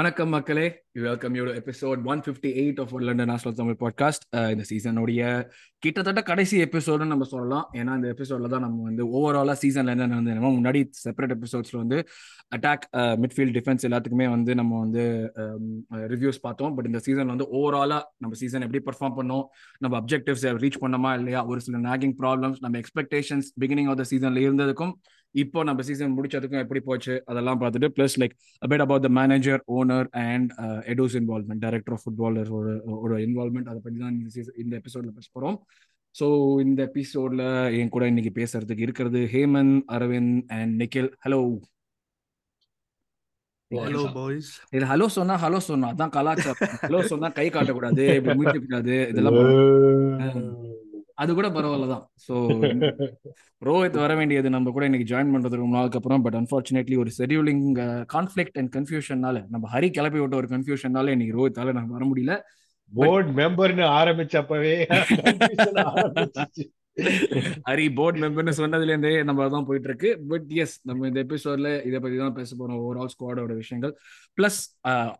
வணக்கம் மக்களே. Welcome you episode one fifty eight of London national Tamil podcast இந்த சீசனுடைய கிட்டத்தட்ட கடைசி எபிசோடுன்னு நம்ம சொல்லலாம். ஏன்னா இந்த எபிசோட்ல தான் நம்ம வந்து ஓவராலா சீசன்ல என்ன வந்து முன்னாடி செப்பரேட் எபிசோட்ஸ்ல வந்து அட்டாக் மிட்ஃபீல்ட் டிஃபென்ஸ் எல்லாத்துக்குமே வந்து நம்ம வந்து um, uh, ரிவ்யூஸ் பார்த்தோம். பட் இந்த சீசன்ல வந்து ஓவராலா நம்ம சீசன் எப்படி பர்ஃபார்ம் பண்ணோம்? நம்ம அப்ஜெக்டிவ்ஸ் ரீச் பண்ணோமா இல்லையா? ஒரு சில நாகிங் ப்ராப்ளம்ஸ் நம்ம எக்ஸ்பெக்டேஷன்ஸ் பிகினிங் ஆஃப் த சீசன்ல இருந்ததுக்கும் இப்போ நம்ம சீசன் முடிச்சதுக்கும் எப்படி போச்சு? அதெல்லாம் பார்த்துட்டு plus like a bit about the manager owner and Edu's involvement director of footballer ஒரு இன்வால்மெண்ட் அதை பற்றி தான் இந்த சீசன் இந்த எபிசோட்ல பேச போகிறோம் ஸோ இந்த எபிசோட்ல என் கூட இன்னைக்கு பேசுறதுக்கு இருக்கிறது Heman Aravind and Nikhil. Hello hello boys இது ஹலோ சொன்னா ஹலோ சொன்னா அதான் கலாச்சாரம். ஹலோ சொன்னா கை காட்டக்கூடாது இப்படி முடிக்க கூடாது இதெல்லாம் அது கூட பரவாயில்ல தான். ஸோ ரோஹித் வர வேண்டியது நம்ம கூட இன்னைக்கு ஜாயின் பண்றது ரொம்ப நாளுக்கு அப்புறம் பட் அன்பார்ச்சுனேட்லி ஒரு ஷெடியூலிங் கான்ஃபிளிக் அண்ட் கன்ஃபியூஷன்னால நம்ம ஹரி கிளப்பி விட்ட ஒரு கன்ஃபியூஷன்னால இன்னைக்கு ரோஹித்தால நம்ம வர முடியல. போர்ட் மெம்பர்னு ஆரம்பிச்சப்பவே ஹரி போர்ட் மெம்பர்னு சொன்னதுல இருந்தே நம்ம தான் போயிட்டு இருக்கு பட் எஸ் நம்ம இந்த எபிசோட்ல இதை பத்தி தான் பேச போறோம். ஓவரால் ஸ்குவாடோட விஷயங்கள். பிளஸ்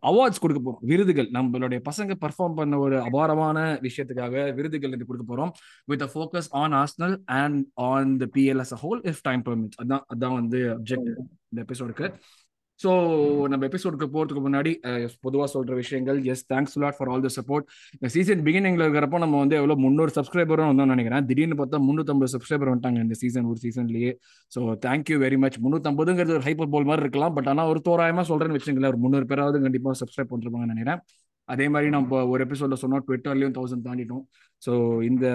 அவார்ட்ஸ் கொடுக்க போறோம். விருதுகள். நம்மளுடைய பசங்க பர்ஃபார்ம் பண்ண ஒரு அபாரமான விஷயத்துக்காக விருதுகள் இது கொடுக்க போறோம். With focus on Arsenal and on the PLs whole if time permits அதான் அதான் வந்து அப்ஜெக்ட் இந்த எபிசோடுக்கு ஸோ நம்ம எபிசோடுக்கு போகிறதுக்கு முன்னாடி பொதுவாக சொல்கிற விஷயங்கள் yes thanks lot for all the support இந்த சீசன் பிகினிங்ல இருக்கிறப்போ நம்ம வந்து எவ்வளோ முந்நூறு சப்ஸ்கிரைபரும் வந்தோம்னு நினைக்கிறேன். திடீர்னு பார்த்தா முந்நூற்றம்பது சப்ஸ்கிரைபர் வந்துட்டாங்க இந்த சீசன் ஒரு சீசன்லேயே so thank you very much முந்நூற்றம்பதுங்கிறது ஒரு ஹைப்பர் போல் மாதிரி இருக்கலாம். பட் ஆனால் ஒரு தோராயமாக சொல்கிறேன்னு வச்சுங்களேன் ஒரு முந்நூறு பேராவது கண்டிப்பாக சப்ஸ்கிரைப் பண்ணிருப்பாங்கன்னு நினைக்கிறேன். அதே மாதிரி நம்ம ஒரு எபிசோட்ல சொன்னோம் ட்விட்டர்லயும் தௌசண்ட் தாண்டிட்டோம். ஸோ இந்த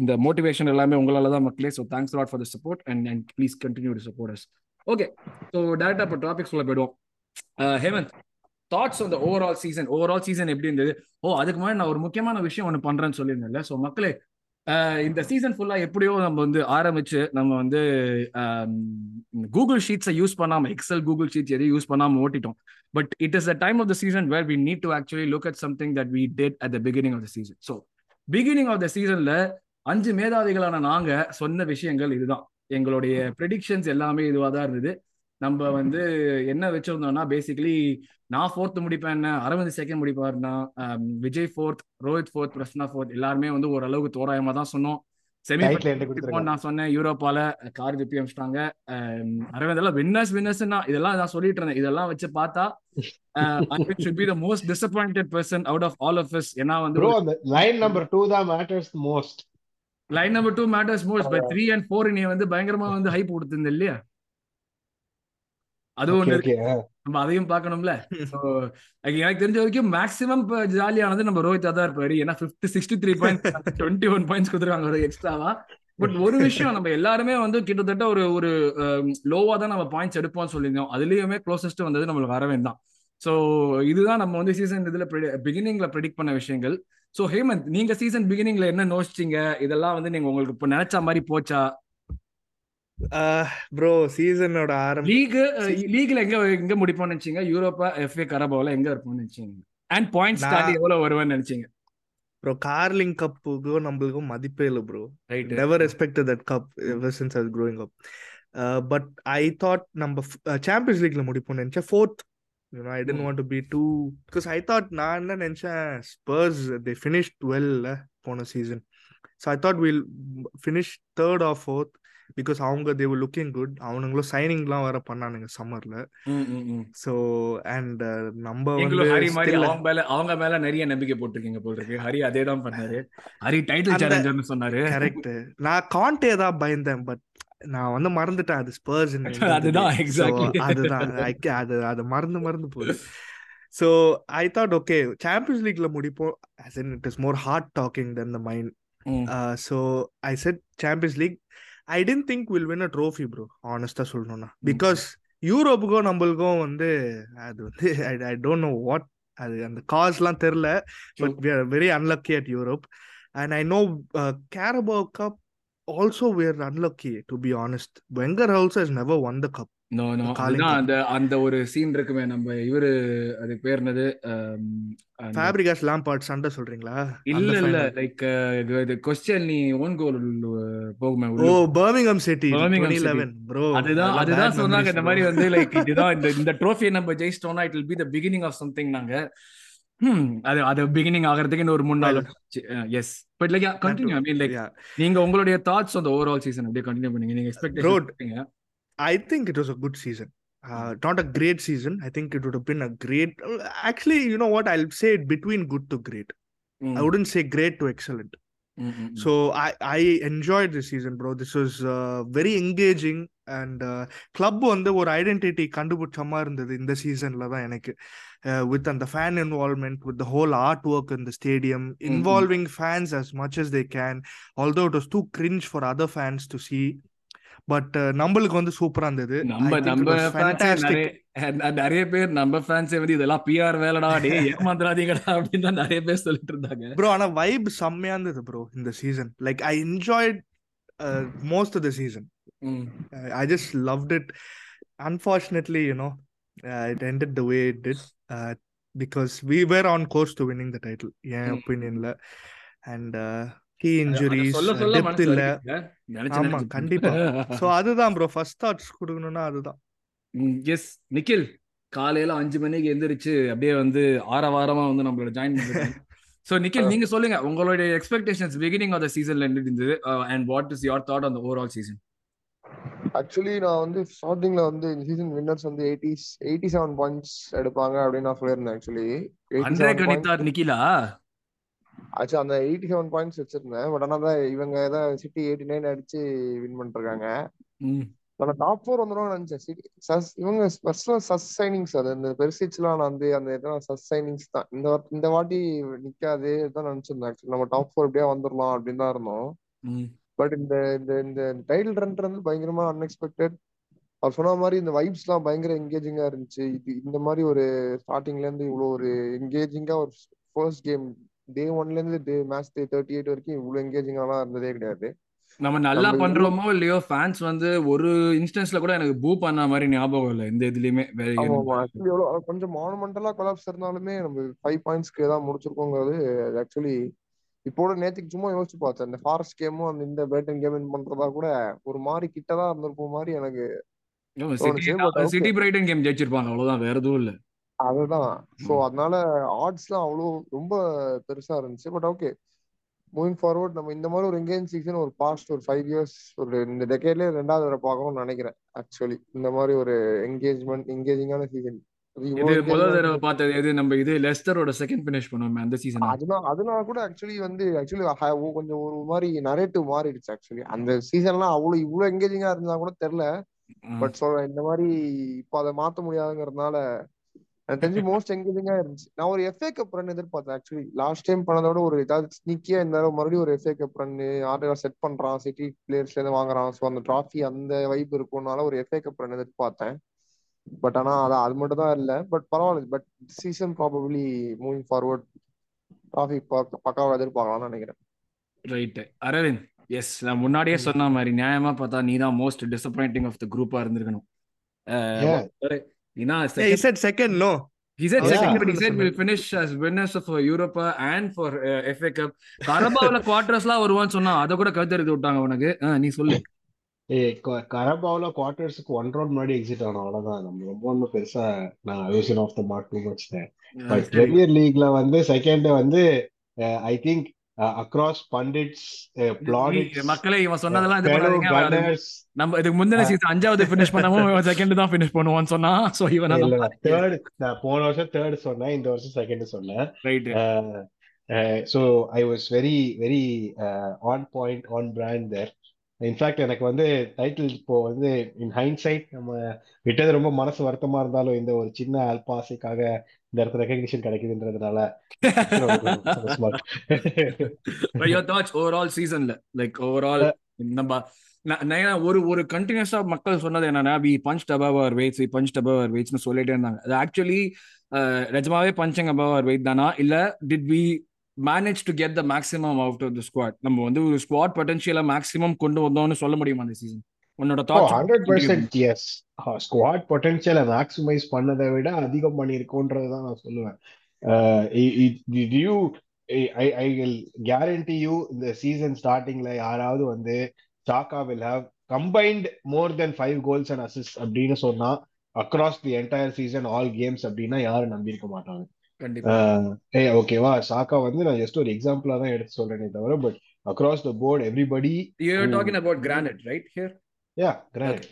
இந்த மோட்டிவேஷன் எல்லாமே உங்களால தான் மக்களே. So thanks lot for the support and and please continue to support us okay so டேரக்டா இப்போ டாபிக் சொல்ல போயிடுவோம். Hemant thoughts on the overall season overall season எப்படி இருந்தது? ஓ அதுக்கு முன்னாடி நான் ஒரு முக்கியமான விஷயம் ஒன்று பண்றேன்னு சொல்லியிருந்தேன்ல. ஸோ மக்களே uh, இந்த சீசன் ஃபுல்லா எப்படியோ நம்ம வந்து ஆரம்பிச்சு நம்ம வந்து கூகுள் ஷீட்ஸை யூஸ் பண்ணாம எக்ஸல் கூகுள் ஷீட்ஸ் எதையும் யூஸ் பண்ணாம ஓட்டிட்டோம். But it is the time of the season where we need to actually look at something that we did at the beginning of the season so beginning of the சீசன்ல அஞ்சு மேதாவிகளான நாங்க சொன்ன விஷயங்கள் இதுதான். எங்களுடைய predictions எல்லாமே இதுவாக தான் இருந்தது. நம்ம வந்து என்ன வச்சிருந்தோம்னா பேசிக்கலி நான் ஃபோர்த் முடிப்பேன் Aravind second முடிப்பாருன்னா Vijay fourth Rohit fourth Prasna fourth எல்லாருமே வந்து ஓரளவுக்கு தோராயமா தான் சொன்னோம். செமி நான் சொன்னேன். யூரோப்பால கார் ஜிப்பி அமிச்சிட்டாங்க. அரவிந்த் எல்லாம் வின்னர்ஸ் வின்னர்ஸ்னா இதெல்லாம் நான் சொல்லிட்டு இருந்தேன். இதெல்லாம் வச்சு பார்த்தா be the most disappointed person out of all of us. ஏன்னா வந்து லைன் நம்பர் 2 தான் matters most line number 2 matters most by 3 and 4 நீ வந்து பயங்கரமா வந்து ஹைப் கொடுத்திருந்த இல்லையா? அது ஒண்ணு இருக்கு. நம்ம அதையும் பார்க்கணும்ல. எனக்கு தெரிஞ்ச வரைக்கும் மேக்ஸிமம் ஜாலியானது நம்ம ரோஹித் தான் இருப்பாரு. ஏன்னா fifty sixty three point twenty one points கொடுத்துருக்காங்க ஒரு எக்ஸ்ட்ராவா பட் ஒரு விஷயம் நம்ம எல்லாருமே வந்து கிட்டத்தட்ட ஒரு ஒரு லோவா தான் நம்ம பாயிண்ட்ஸ் எடுப்போம்னு சொல்லியிருந்தோம். அதுலயுமே க்ளோசஸ்ட் வந்தது நம்மளுக்கு அரவிந்த் தான் ஸோ இதுதான் நம்ம வந்து சீசன் இதுல பிகினிங்ல ப்ரெடிக்ட் பண்ண விஷயங்கள். ஸோ ஹேமந்த் நீங்க சீசன் பிகினிங்ல என்ன நோச்சிங்க இதெல்லாம் வந்து நீங்க உங்களுக்கு இப்போ நினைச்ச மாதிரி போச்சா? ப்ரோ சீசனோட ஆரம்பம் லீக் லீக்ல எங்க எங்க முடிப்போம்னு நினைச்சீங்க? யூரோப்பா எஃப்ஏ கரபாவில் எங்க இருப்போம்னு நினைச்சீங்க? அண்ட் பாயிண்ட்ஸ் தாண்டி எவ்வளவு வருவேன்னு நினைச்சீங்க? ப்ரோ கார்லிங் கப்புக்கும் நம்மளுக்கும் மதிப்பே இல்லை bro right never respect that cup ever since அது growing up but I thought நம்ம சாம்பியன்ஸ் லீக்ல முடிப்போம்னு நினைச்சேன். Fourth you know i didn't mm. want to be too because i thought நான் என்ன நினைச்சேன் ஸ்பர்ஸ் they finished well போன season so i thought we'll finish third or fourth Because அவங்க Dev looking good அவனுங்களும் சைனிங்லாம் வேற பண்ணானுங்க சம்மர்ல சோ அண்ட் நம்ம வந்து அவங்க மேல நிறைய நம்பிக்கை போட்டிருக்கீங்க போல இருக்கு. ஹரி அதே தான் பண்ணாரு. ஹரி டைட்டில் சேலஞ்சர்னு சொன்னாரு. கரெக்ட் நான் காண்டே தான் பயந்தேன் பட் நான் வந்து மறந்துட்டேன். அது ஸ்பர்ஸ் அதுதான் எக்ஸாக்ட்லி அதுதான் அது அது மறந்து மறந்து போகுது. So I thought okay champions லீக்ல முடிப்போம். In it is more hard talking than the mind. uh, so i said champions league I don't think will win a trophy bro ஆனஸ்டா சொல்லணும்னா. பிகாஸ் யூரோப்புக்கும் நம்மளுக்கும் வந்து அது வந்து ஐ டோன்ட் நோ வாட் அது அந்த காஸ்லாம் தெரில. But we are very unlucky at Europe and I know Carabao cup also we're unlucky to be honest. Wenger also has never won the cup. No no அதுதான். அந்த அந்த ஒரு scene இருக்குமே. நம்ம இவரு அது பேர் என்னது? Fabregas Lampard சண்டை சொல்றீங்களா? இல்ல இல்ல. லைக் இது கொஸ்டின் நீ ஓன் கோல் போகுமே ஓ Birmingham city Birmingham City. 2011 bro அதுதான் அதுதான் சொன்னாங்க. இந்த மாதிரி வந்து லைக் இதுதான் இந்த இந்த ட்ரோஃபியை நம்ம ஜெயிச்சிட்டோம்னா it will be the beginning of something நாங்க. ஹம் அது அது பிகினிங் ஆகிறதுக்கு இன்னும் ஒரு மூணு நாள் yes but like continue I mean like நீங்க உங்களுடைய தாட்ஸ் அந்த ஓவரால் சீசன் அப்படியே கண்டினியூ பண்ணீங்க. நீங்க Road. Expectation I think it was a good season. Uh, not a great season. I think it would have been a great. Actually, you know what? I'll say it between good to great. I wouldn't say great to excellent. So I I enjoyed this season, bro. This was uh, very engaging and uh, club வந்து ஒரு identity கண்டுபிடிச்ச மாதிரி இருந்தது இந்த சீசன்ல தான் எனக்கு with அந்த fan involvement with the whole art work in the stadium involving fans as much as they can although it was too cringe for other fans to see but நம்மளுக்கு வந்து சூப்பரா இருந்தது நம்ம நம்ம. நிறைய பேர் நம்ம ஃபேன்ஸே வந்து இதெல்லாம் பிஆர் வேலைடா டே ஏமாந்துடாதீங்கடா அப்படின்னு தான் நிறைய பேர் சொல்லிட்டு இருந்தாங்க ப்ரோ ஆனா வைப் செம்மையா இருந்தது ப்ரோ இந்த season like I enjoyed most of the season it. Unfortunately, you know, uh, it ended the way it did uh, because we were on course to winning the title. என். ஒப்பீனியன்ல and key injuries depth இல்ல. ஆமா. கண்டிப்பா. So அதுதான் bro first thoughts கொடுக்கணும்னா அதுதான். ம், S Nikhil. காலையில அஞ்சு மணிக்கு எந்திரிச்சு அப்படியே வந்து ஆரவாரமா வந்து நம்மளோட ஜாயின் பண்ணிருக்காங்க சோ நிக்கில் நீங்க சொல்லுங்க. உங்களுடைய எக்ஸ்பெக்டேஷன்ஸ் பிகினிங் ஆஃப் த சீசன்ல என்ன இருந்தது? And what is your thought on the overall season actually நான் வந்து ஸ்டார்டிங்ல வந்து இந்த சீசன் வின்னர்ஸ் வந்து எயிட்டி எயிட்டி செவன் பாயிண்ட்ஸ் எடுப்பாங்க அப்படின்னு நான் சொல்லியிருந்தேன் ஆக்சுவலி அன்றே கணித்தார் நிக்கிலா? ஆச்சு அந்த எயிட்டி செவன் பாயிண்ட்ஸ் வச்சிருந்தேன். பட் ஆனா தான் இவங்க ஏதாவது சிட்டி எயிட்டி நைன் அடிச்சு வின் பண்ணிருக்காங்க நான் டாப் ஃபோர் வந்துடும் நினைச்சேன். சிட்டி சஸ் இவங்க ஃபர்ஸ்ட் சஸ் சைனிங்ஸ் அது இந்த நான் வந்து அந்த இதெல்லாம் சஸ் சைனிங்ஸ் தான். இந்த இந்த வாட்டி நிக்காது தான் நினைச்சிருந்தேன் நம்ம டாப் ஃபோர் எப்படியா வந்துடலாம் அப்படின்னு தான் இருந்தோம். பட் இந்த இந்த இந்த டைட்டில் ரன் வந்து பயங்கரமா அன்எக்ஸ்பெக்டட் அவர் சொன்ன மாதிரி இந்த வைப்ஸ் எல்லாம் பயங்கர என்கேஜிங்கா இருந்துச்சு. இது இந்த மாதிரி ஒரு ஸ்டார்டிங்ல இருந்து இவ்வளவு ஒரு என்கேஜிங்கா ஒரு ஃபர்ஸ்ட் கேம் டே ஒன்ல இருந்து day match day thirty eight வரைக்கும் இவ்வளவு என்கேஜிங்காலாம் இருந்ததே கிடையாது. நம்ம நல்லா பண்றோமோ இல்லையோ ஃபேன்ஸ் வந்து ஒரு இன்ஸ்டன்ஸ்ல கூட எனக்கு பூ பண்ண மாதிரி ஞாபகம் இல்லை எந்த இதுலயுமே. கொஞ்சம் மானுமெண்டலா கொலாப்ஸ் இருந்தாலுமே நம்ம ஃபைவ் பாயிண்ட்ஸ்க்கு தான் முடிச்சிருக்கோங்கிறது ஆக்சுவலி இப்போட நேத்துக்கு சும்மா யோசிச்சு பார்த்தேன். இந்த ஃபாரஸ்ட் கேமும் அந்த இந்த பேட்டன் கேம் பண்றதா கூட ஒரு மாதிரி கிட்டதான் இருந்திருப்போம் மாதிரி எனக்கு சிட்டி பிரைட்டன் கேம் ஜெயிச்சிருப்பாங்க அவ்வளவுதான் வேற எதுவும் இல்ல. அதுதான். சோ. அதனால ஆட்ஸ்லாம் அவ்வளோ ரொம்ப பெருசா இருந்துச்சு. பட் ஓகே மூவிங் ஃபார்வர்ட் நம்ம இந்த மாதிரி ஒரு எங்கேஜ் சீசன் ஒரு பாஸ்ட் ஒரு ஃபைவ் இயர்ஸ் ஒரு இந்த டெக்கேட்லயே ரெண்டாவது தடவை பார்க்கணும்னு நினைக்கிறேன் ஆக்சுவலி இந்த மாதிரி ஒரு என்கேஜ்மெண்ட் என்கேஜிங்கான சீசன் இது முதல் தடவை பார்த்தது. எது நம்ம இது லெஸ்டரோட செகண்ட் ஃபினிஷ் பண்ணுவோமே அந்த சீசன் அதனால அதனால கூட ஆக்சுவலி வந்து ஆக்சுவலி கொஞ்சம் ஒரு மாதிரி நரேட்டிவ் மாறிடுச்சு ஆக்சுவலி அந்த சீசன்லாம் அவ்வளவு இவ்வளவு என்கேஜிங்கா இருந்தா கூட தெரியல. பட் சொல்ல இந்த மாதிரி இப்போ அதை மாத்த முடியாதுங்கிறதுனால எனக்கு தெரிஞ்சு மோஸ்ட் என்கேஜிங்கா இருந்துச்சு. நான் ஒரு எஃப்ஏ கப் ரன் எதிர்பார்த்தேன் ஆக்சுவலி லாஸ்ட் டைம் பண்ணதோட ஒரு ஏதாவது ஸ்னிக்கியா தடவை மறுபடியும் ஒரு FA cup run order set பண்றான் சிட்டி பிளேயர்ஸ்ல இருந்து வாங்குறான். ஸோ அந்த டிராஃபி அந்த வைப் இருக்கும்னால ஒரு எஃப்ஏ கப் ரன் எதிர்பார்த்தேன். பட் ஆனா அது அது மட்டும் தான் இல்ல. பட் பரவாயில்ல. But season probably moving forward trophy பக்காவா எதிர்பார்க்கலாம்னு நினைக்கிறேன். ரைட் அரவிந்த் எஸ் நான் முன்னாடியே சொன்ன மாதிரி நியாயமா பார்த்தா நீ தான் மோஸ்ட் டிசப்பாயிண்டிங் ஆஃப் த குரூப்பா இருந்திருக்கணும் Yeah. ஏன்னா Yeah, he said second, no. He said Yeah. second, but he said we'll finish as winners of Europa and for uh, FA Cup. கரபாவில குவார்டர்ஸ்லாம் வருவான்னு சொன்னா அதை கூட கழுத்தெடுத்து விட்டாங்க உனக்கு நீ சொல்லு ஏய் கரபாவ்ல குவார்டர்ஸ்க்கு ஒன் ரவுண்ட் முன்னாடி எக்ஸிட் ஆனோம் அவ்வளவுதான் நம்ம ரொம்ப ஒன்றும் பெருசா நான் யூசன் of the mark too much but. Premier லீக்ல வந்து செகண்ட் வந்து ஐ திங்க் அக்ராஸ் பண்டிட்ஸ் மக்களே இவன் சொன்னதெல்லாம் இது பண்ணாதீங்க நம்ம இதுக்கு முந்தின சீசன் அஞ்சாவது ஃபினிஷ் பண்ணாம இவன் செகண்ட் தான் ஃபினிஷ் பண்ணுவான்னு சொன்னா சோ இவன் தேர்ட் நான் போன வருஷம் தேர்ட் சொன்னேன் இந்த வருஷம் செகண்ட் சொன்னேன். Right so I was very very on point on brand there in fact எனக்கு வந்து டைட்டில் இப்போ வந்து இன் ஹைண்ட்சைட் நம்ம விட்டது ரொம்ப மனசு வருத்தமா இருந்தாலும் இந்த ஒரு சின்ன அல்பாசைக்காக இந்த இடத்துல ரெகக்னிஷன் கிடைக்குதுன்றதுனால யோர் தாட்ஸ் ஓவரால் சீசன்ல லைக் ஓவரால் நம்ம நான் நான் ஒரு ஒரு கண்டினியூஸா மக்கள் சொன்னது என்னன்னா we punch above our weights we punch above our வெயிட்ஸ்னு சொல்லிட்டே இருந்தாங்க. அது ஆக்சுவலி நிஜமாவே பஞ்சிங் அபவ் அவர் வெயிட் தானா? இல்ல did we manage to get the maximum out of the squad நம்ம வந்து ஒரு ஸ்குவாட் பொட்டன்ஷியலை மேக்ஸிமம் கொண்டு வந்தோம்னு சொல்ல முடியுமா அந்த சீசன் உன்னோட hundred thoughts percent yes squad பொட்டன்ஷியலை maximise பண்ணதை விட அதிகம் பண்ணியிருக்கோன்றது தான் நான் சொல்லுவேன். You I I will guarantee you இந்த சீசன் ஸ்டார்டிங்ல யாராவது வந்து Saka will have combined more than five goals and assist அப்படின்னு சொன்னா across the entire season all games அப்படின்னா யாரும் நம்பியிருக்க மாட்டாங்க. ஏ ஓகேவா சாக்கா வந்து நான் ஜஸ்ட் ஒரு எக்ஸாம்பிளா தான் எடுத்து சொல்றேனே தவிர but across the board everybody you are talking about Granit right here yeah Granit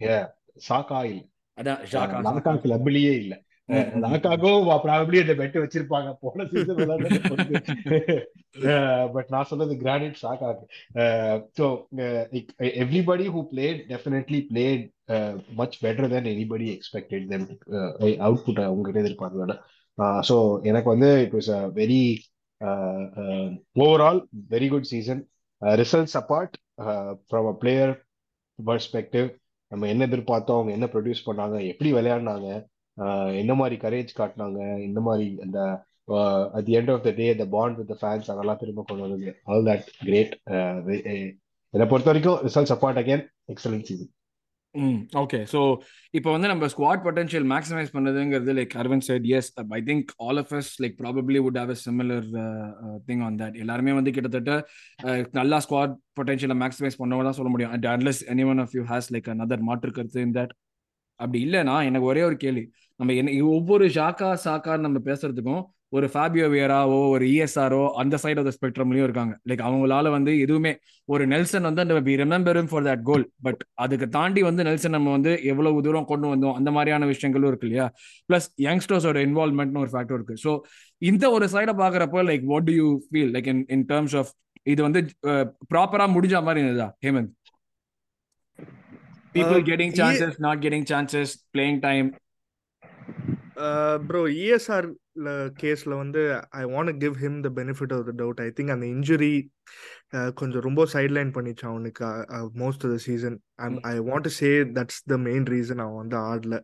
yeah Saka இல்ல அதான் ஷாக்கா லாக்கா கிளப்லயே இல்ல. லாக்காக்கும் ப்ராபப்ளி அந்த பெட் வச்சிருப்பாங்க. போன சீசன் பட் நான் சொன்னது Granit ஷாக்காக்கு so everybody who played definitely played much better than anybody expected then output அவங்க எதிர்பார்த்தோட ஸோ எனக்கு வந்து it was a very overall very good season results apart from a player perspective நம்ம என்ன எதிர்பார்த்தோம் அவங்க என்ன ப்ரொடியூஸ் பண்ணாங்க எப்படி விளையாடினாங்க என்ன மாதிரி கரேஜ் காட்டினாங்க இந்த மாதிரி அந்த at the end of the day the bond with fans அதெல்லாம் திரும்ப கொண்டு வந்தது. ஆல் தட் கிரேட் என்னை பொறுத்த வரைக்கும் results apart again excellent season ம் ஓகே ஸோ இப்போ வந்து நம்ம squad potential maximise பண்ணதுங்கிறது like Aravind said yes I think all of us like probably would have a similar thing on that எல்லாருமே வந்து கிட்டத்தட்ட uh, நல்லா ஸ்குவாட் பொட்டன்ஷியலை மேக்ஸிமைஸ் பண்ணவங்க தான் சொல்ல முடியும். And at least any one of you has like another மாற்று கருத்து இன் தட் அப்படி இல்லைனா எனக்கு ஒரே ஒரு கேள்வி. நம்ம என்ன ஒவ்வொரு ஷாக்கா சாக்கான்னு நம்ம பேசுறதுக்கும் ஒரு ஃபேபியோ வியராவோ ஒரு இஎஸ்ஆரோ அந்த சைட் ஆஃப் த ஸ்பெக்ட்ரம்லயும் இருக்காங்க. லைக் அவங்களால வந்து எதுவுமே ஒரு நெல்சன் வந்து அந்த we remember for that goal but அதுக்கு தாண்டி வந்து நெல்சன் நம்ம வந்து எவ்வளவு தூரம் கொண்டு வந்தோம் அந்த மாதிரியான விஷயங்களும் இருக்கு இல்லையா? பிளஸ் யங்ஸ்டர்ஸோட இன்வால்மெண்ட்னு ஒரு ஃபேக்டர் இருக்கு. ஸோ இந்த ஒரு சைடை பாக்குறப்போ like what do you feel like in in terms of இது வந்து ப்ராப்பரா முடிஞ்ச மாதிரி இருந்ததா? Hemant people getting ye- chances, not getting chances, playing time. Bro ESR கேஸ்ல வந்து I want give him the benefit of the doubt I think அந்த injury கொஞ்சம் ரொம்ப சைட்லைன் பண்ணிச்சு அவனுக்கு most of the season I want say that's the main reason அவன் வந்து ஆடல.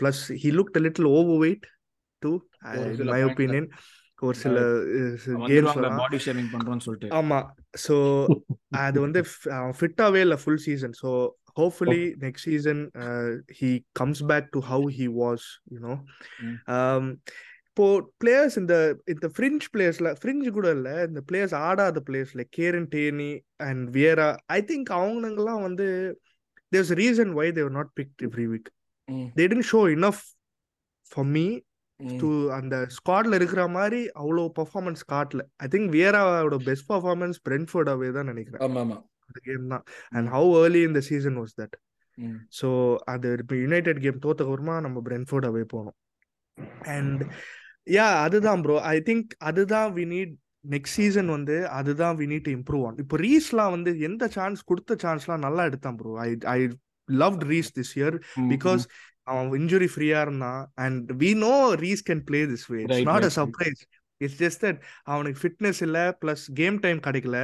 Plus he look little over weight to my. Opinion ஒரு சில பண்றோம்னு சொல்லிட்டு. ஆமா. ஸோ அது வந்து ஃபிட்டாவே இல்லை full season hopefully next season he comes back to how he was you know Mm. இப்போ பிளேயர்ஸ் இந்த இந்த ஃப்ரிஞ்ச் பிளேயர்ஸ்ல ஃப்ரிஞ்ச் கூட இல்ல இந்த பிளேயர்ஸ் ஆடாத players like Kieran Tierney and Vieira I think அவனுங்கெல்லாம் வந்து there's reason why they're not picked every week. They don't show enough for me. To அந்த ஸ்குவாட்ல இருக்கிற மாதிரி அவ்வளோ பெர்ஃபார்மன்ஸ் காட்டல ஐ திங்க் வியராவோட பெஸ்ட் பெர்ஃபார்மன்ஸ் பிரென்ஃபோர்டாவே தான் நினைக்கிறேன் ஆமா ஆமா அந்த கேம் தான். அண்ட் ஹவு ஏர்லி இந்த சீசன் வாஸ் தட். ஸோ அது இப்போ யுனைடெட் கேம் தோத்தக்கப்புறமா நம்ம பிரென்ஃபோர்ட் அவே போனோம். அண்ட் யா அதுதான் ப்ரோ ஐ திங்க் அதுதான் வி நீட் நெக்ஸ்ட் சீசன் வந்து அதுதான் வி நீட் இம்ப்ரூவ் ஆன் இப்போ ரீஸ்லாம் வந்து எந்த சான்ஸ் கொடுத்த சான்ஸ்லாம் நல்லா எடுத்தான் bro I I loved Rice this year because அவன் இன்ஜுரி ஃப்ரீயா இருந்தான். And we know Rice can play this way it's not a. Surprise it's just that அவனுக்கு ஃபிட்னஸ் இல்லை ப்ளஸ் கேம் டைம் கிடைக்கல.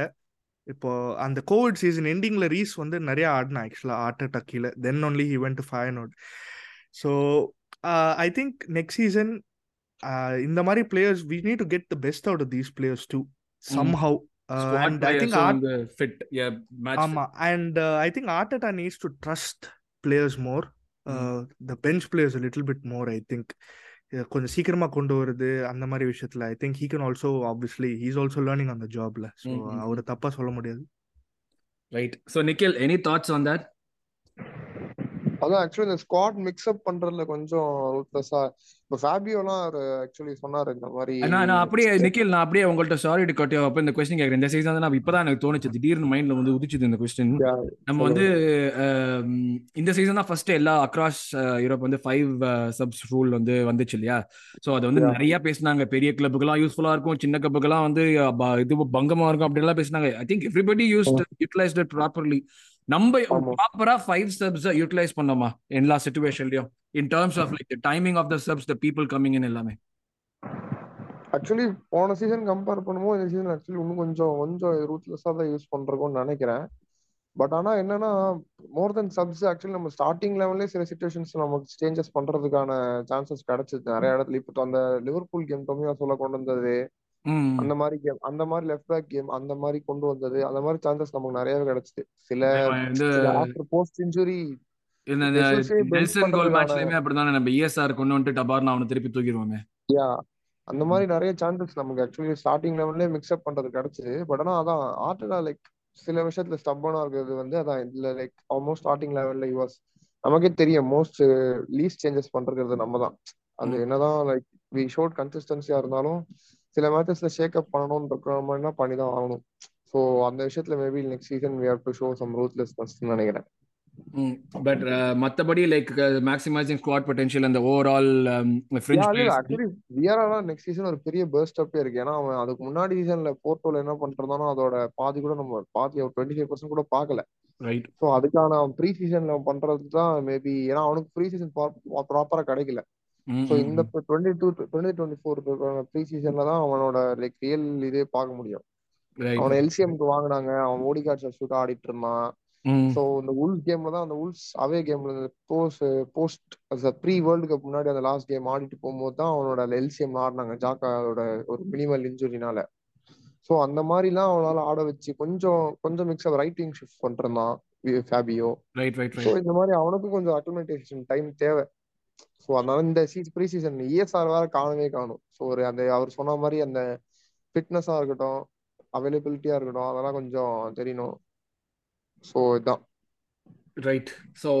இப்போ அந்த கோவிட் சீசன் எண்டிங்ல ரீஸ் வந்து நிறைய ஆடினான் ஆக்சுவலா ஹார்ட் அட்டாக் கீழே. Then only he went to five note so I think next season இந்த மாதிரி players we need to get the best out of these players to some how Squad and I players think வந்து fit. Yeah, match ஆமா and I think Arteta needs to trust players more the bench players little bit more I think கொஞ்சம் சீக்கிரமா கொண்டு வருது அந்த மாதிரி விஷயத்துல I think he can also obviously he's also learning அந்த ஜாப்ல ஸோ. அவரை தப்பா சொல்ல முடியாது Right. So Nikhil, any thoughts on that? அதான் ஆக்சுவலி இந்த ஸ்குவாட் மிக்ஸ்அப் பண்றதுல கொஞ்சம் ரூத்லெஸ்ஸா இப்போ ஃபேபியோலாம் ஆக்சுவலி சொன்னாரு இந்த மாதிரி நான் நான் அப்படியே நிக்கில் நான் அப்படியே உங்கள்ட்ட சாரி கட்டியோ அப்ப இந்த கொஸ்டின் கேட்கறேன் இந்த சீசன் நான் இப்பதான் எனக்கு தோணுச்சு. திடீர்னு மைண்ட்ல வந்து உதிச்சுது இந்த கொஸ்டின் நம்ம வந்து இந்த சீசன் தான் ஃபர்ஸ்ட் எல்லா அக்ராஸ் யூரோப் வந்து ஃபைவ் சப்ஸ் ரூல் வந்து வந்துச்சு இல்லையா? ஸோ அது வந்து. நிறைய பேசினாங்க. பெரிய கிளப்புக்கெல்லாம் யூஸ்ஃபுல்லா இருக்கும். சின்ன கிளப்புக்கெல்லாம் வந்து இது பங்கமா இருக்கும் அப்படிலாம் பேசினாங்க. I think everybody use utilised properly நம்ம. ப்ராப்பரா ஃபைவ் சப்ஸ் யூட்டிலைஸ் பண்ணோமா எல்லா சுச்சுவேஷன்லயும் in terms of like timing of the subs the people coming in எல்லாமே. ஆக்சுவலி போன சீசன் கம்பேர் பண்ணும்போது இந்த சீசன் ஆக்சுவலி இன்னும் கொஞ்சம் கொஞ்சம் ரூத்லெஸ்ஸா தான் யூஸ் பண்றோம்னு நினைக்கிறேன். பட் ஆனா என்னன்னா மோர் தென் சப்ஸ் ஆக்சுவலி நம்ம ஸ்டார்டிங் லெவல்லே சில சுச்சுவேஷன்ஸ் நமக்கு சேஞ்சஸ் பண்றதுக்கான சான்சஸ் கிடைச்சது. நிறைய இடத்துல இப்போ அந்த லிவர்பூல் கேம் கம்மியா சொல்ல கொண்டு வந்தது. அந்த மாதிரி கேம் அந்த மாதிரி லெஃப்ட் பேக் கேம் அந்த மாதிரி கொண்டு வந்தது. அந்த மாதிரி சான்சஸ் நமக்கு நிறையவே கிடைச்சது. சில after post injury Nelson goal மேட்ச்லயுமே அப்படிதானே நம்ம இஎஸ்ஆர் கொண்டு வந்துட்டு டபார்னு அவனை திருப்பி தூக்கிடுவோமே. யா அந்த மாதிரி நிறைய சான்சஸ் நமக்கு ஆக்சுவலி ஸ்டார்டிங் லெவல்லே மிக்ஸ்அப் பண்றது கிடைச்சது பட் ஆனா அதான் ஆர்டா லைக் சில விஷயத்துல ஸ்டப்பனா இருக்கிறது வந்து அதான் இதுல லைக் ஆல்மோஸ்ட் ஸ்டார்டிங் லெவல்ல வாஸ் நமக்கே தெரியும் மோஸ்ட் லீஸ்ட் சேஞ்சஸ் பண்றது நம்ம தான். அது. என்னதான் லைக் வி ஷோட் கன்சிஸ்டன்சியா இருந்தாலும் சில மேட்சஸ்ல ஷேக் அப் பண்ணணும்னு இருக்கிற மாதிரினா பண்ணி தான் ஆகணும். ஸோ அந்த விஷயத்துல maybe next season we have to show some ruthlessness நினைக்கிறேன். பட் மத்தபடி லைக் மேக்ஸிமைசிங் ஸ்குவாட் பொட்டன்ஷியல் அந்த overall actually Vieira next season ஒரு பெரிய பர்ஸ்ட் அப்பே இருக்கு. ஏன்னா அவன் அதுக்கு முன்னாடி சீசன்ல போர்ட்டோல என்ன பண்றதானோ அதோட பாதி கூட நம்ம பாதி ஒரு டுவெண்ட்டி ஃபைவ் பர்சன்ட் கூட பார்க்கல. ரைட் ஸோ அதுக்கான அவன் ப்ரீ சீசன்ல பண்றது தான் மேபி ஏன்னா அவனுக்கு ப்ரீ சீசன் ப்ராப்பரா கிடைக்கல. ஸோ இந்த twenty two twenty twenty four pre சீசன்ல தான் அவனோட லைக் ரியல் இதே பார்க்க முடியும். அவனை எல்சிஎம்க்கு வாங்கினாங்க. அவன் ஓடி கார்ட் சப்ஸ்டியூட் ஆடிட்டு இருந்தான். ஸோ இந்த உல்ஸ் கேம்ல தான் அந்த உல்ஸ் அவே கேம்ல post post pre world cup முன்னாடி அந்த லாஸ்ட் கேம் ஆடிட்டு போகும்போது தான் அவனோட எல்சிஎம் ஆடினாங்க ஜாக்காவோட ஒரு மினிமல் இன்ஜுரினால ஸோ அந்த மாதிரிலாம் அவனால ஆட வச்சு கொஞ்சம் கொஞ்சம் மிக்ஸ் ஆஃப் ரைட்டிங் ஷிஃப்ட் பண்ணிருந்தான் ஃபேபியோ ரைட் ரைட் ஸோ இந்த மாதிரி அவனுக்கும் கொஞ்சம் அக்ளிமெண்டேஷன் டைம் தேவை. ஸோ அதனால இந்த சீஸ் ப்ரீ சீசன் இஎஸ்ஆர் வேற காணவே காணும். ஸோ ஒரு அந்த அவர் சொன்ன மாதிரி அந்த ஃபிட்னஸா இருக்கட்டும் அவைலபிலிட்டியா இருக்கட்டும் அதெல்லாம் கொஞ்சம் தெரியணும். ஸோ இதுதான் ரைட் ஸோ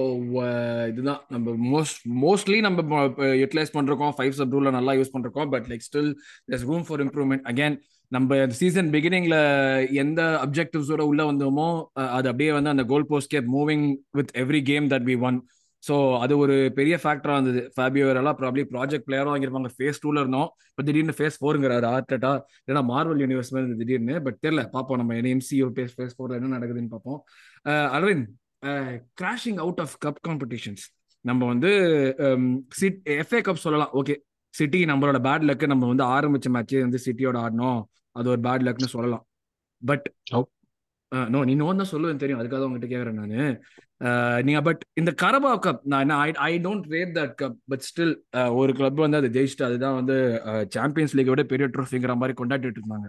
இதுதான் நம்ம மோஸ்ட் மோஸ்ட்லி நம்ம uh, யூட்டிலைஸ் பண்றோம். ஃபைவ் சப் ரூலில் நல்லா யூஸ் பண்றோம். But like still there's room for improvement again நம்ம சீசன் பிகினிங்ல எந்த அப்ஜெக்டிவ்ஸோட உள்ள வந்தோமோ அது அப்படியே வந்து அந்த goal post kept moving with every game that we won so அது ஒரு பெரிய ஃபேக்டரா இருந்தது. ஃபேபியோரெல்லாம் ப்ராப்ளி ப்ராஜெக்ட் பிளேயரும் வாங்கியிருப்பாங்க. ஃபேஸ் டூல இருந்தோம். இப்போ திடீர்னு ஃபேஸ் ஃபோருங்கிறாரு ஆர்டட்டா ஏன்னா மார்வல் யூனிவர்ஸ் மாதிரி இருந்தது திடீர்னு பட் தெரியல. பார்ப்போம். நம்ம எம்சிஓ பேஸ் ஃபேஸ் ஃபோர்ல என்ன நடக்குதுன்னு பார்ப்போம். Aravind crashing out of cup competitions நம்ம வந்து சிட் எஃப்ஏ கப் சொல்லலாம். ஓகே சிட்டி நம்மளோட பேட் லக்கு நம்ம வந்து ஆரம்பிச்ச மேட்சே வந்து சிட்டியோட ஆடணும் அது ஒரு பேட் லக்னு சொல்லலாம். பட். நோ நீ நோ தான் சொல்லுவேன் தெரியும். அதுக்காக உங்ககிட்ட கேட்குறேன் நான். நீங்க பட் இந்த கரபா கப் நான் I I don't rate that cup but still ஒரு கிளப் வந்து அதை ஜெயிச்சுட்டு அதுதான் வந்து சாம்பியன்ஸ் லீக் விட பெரிய ட்ரோஃபிங்கிற மாதிரி கொண்டாடிட்டு இருந்தாங்க.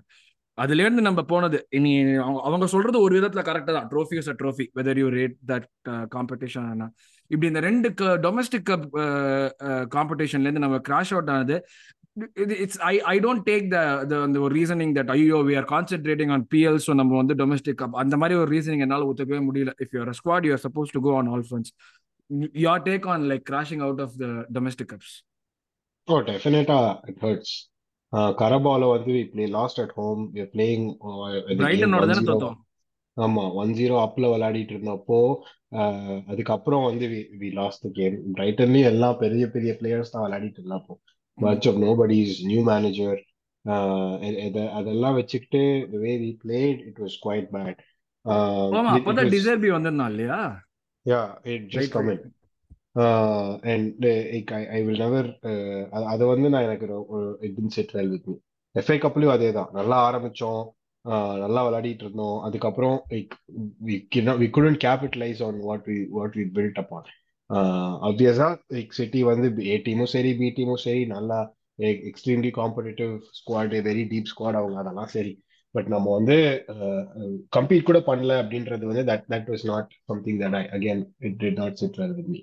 அதுல இருந்து நம்ம போனது இனி அவங்க- அவங்க சொல்றது ஒரு விதத்துல கரெக்டா தான். Trophy is a trophy whether you rate that competition இப்படி இந்த ரெண்டு டொமஸ்டிக் கப் காம்படிஷன்ல இருந்து நம்ம கிராஷ் அவுட் ஆனது it's I I don't take the அந்த ஒரு ரீசனிங் தட் ஐயோ we are concentrating on PL so நம்ம வந்து டொமஸ்டிக் கப் அந்த மாதிரி ஒரு ரீசனிங் என்னால் ஒத்துக்கவே முடியல. If your squad you are suppose to go on all fronts your take on like crashing out of the domestic cups oh டெஃபினட்டா it hurts கரபால வந்து we play lost at home. We are playing uh, the game பிரைட்டனோட தானே 1-0 தோத்தோம்? ஆமா one zero அப்ல விளையாடிட்டு இருந்தப்போ ஆஹ் அதுக்கப்புறம் வந்து வி வி லாஸ்ட் கேம் பிரைட்டன்லயும் எல்லா பெரிய பெரிய பிளேயர்ஸ் தான் விளையாடிட்டு இருந்தாப்போ. New manager ஆஹ் எ- எத- அதெல்லாம் வச்சுக்கிட்டு the way we played it was quite bad ஆஹ் ஆமா it, it அப்பதான் was டிசர்பி வந்திருந்தான் இல்லையா uh, and uh, like, I, I will never uh, அது வந்து நான் எனக்கு it well with me FA கப்லயும் அதே தான் நல்லா ஆரம்பிச்சோம் uh, நல்லா விளையாடிட்டு இருந்தோம் அதுக்கப்புறம் we cannot we couldn't capitalize on what we what we built like City வந்து ஏ டீமும் சரி பி டீமும் சரி நல்லா extremely competitive squad very deep squad அவங்க அதெல்லாம் சரி. பட் நம்ம வந்து கம்பீட் கூட பண்ணல அப்படின்றது வந்து that that was not something that I again it did not sit well with me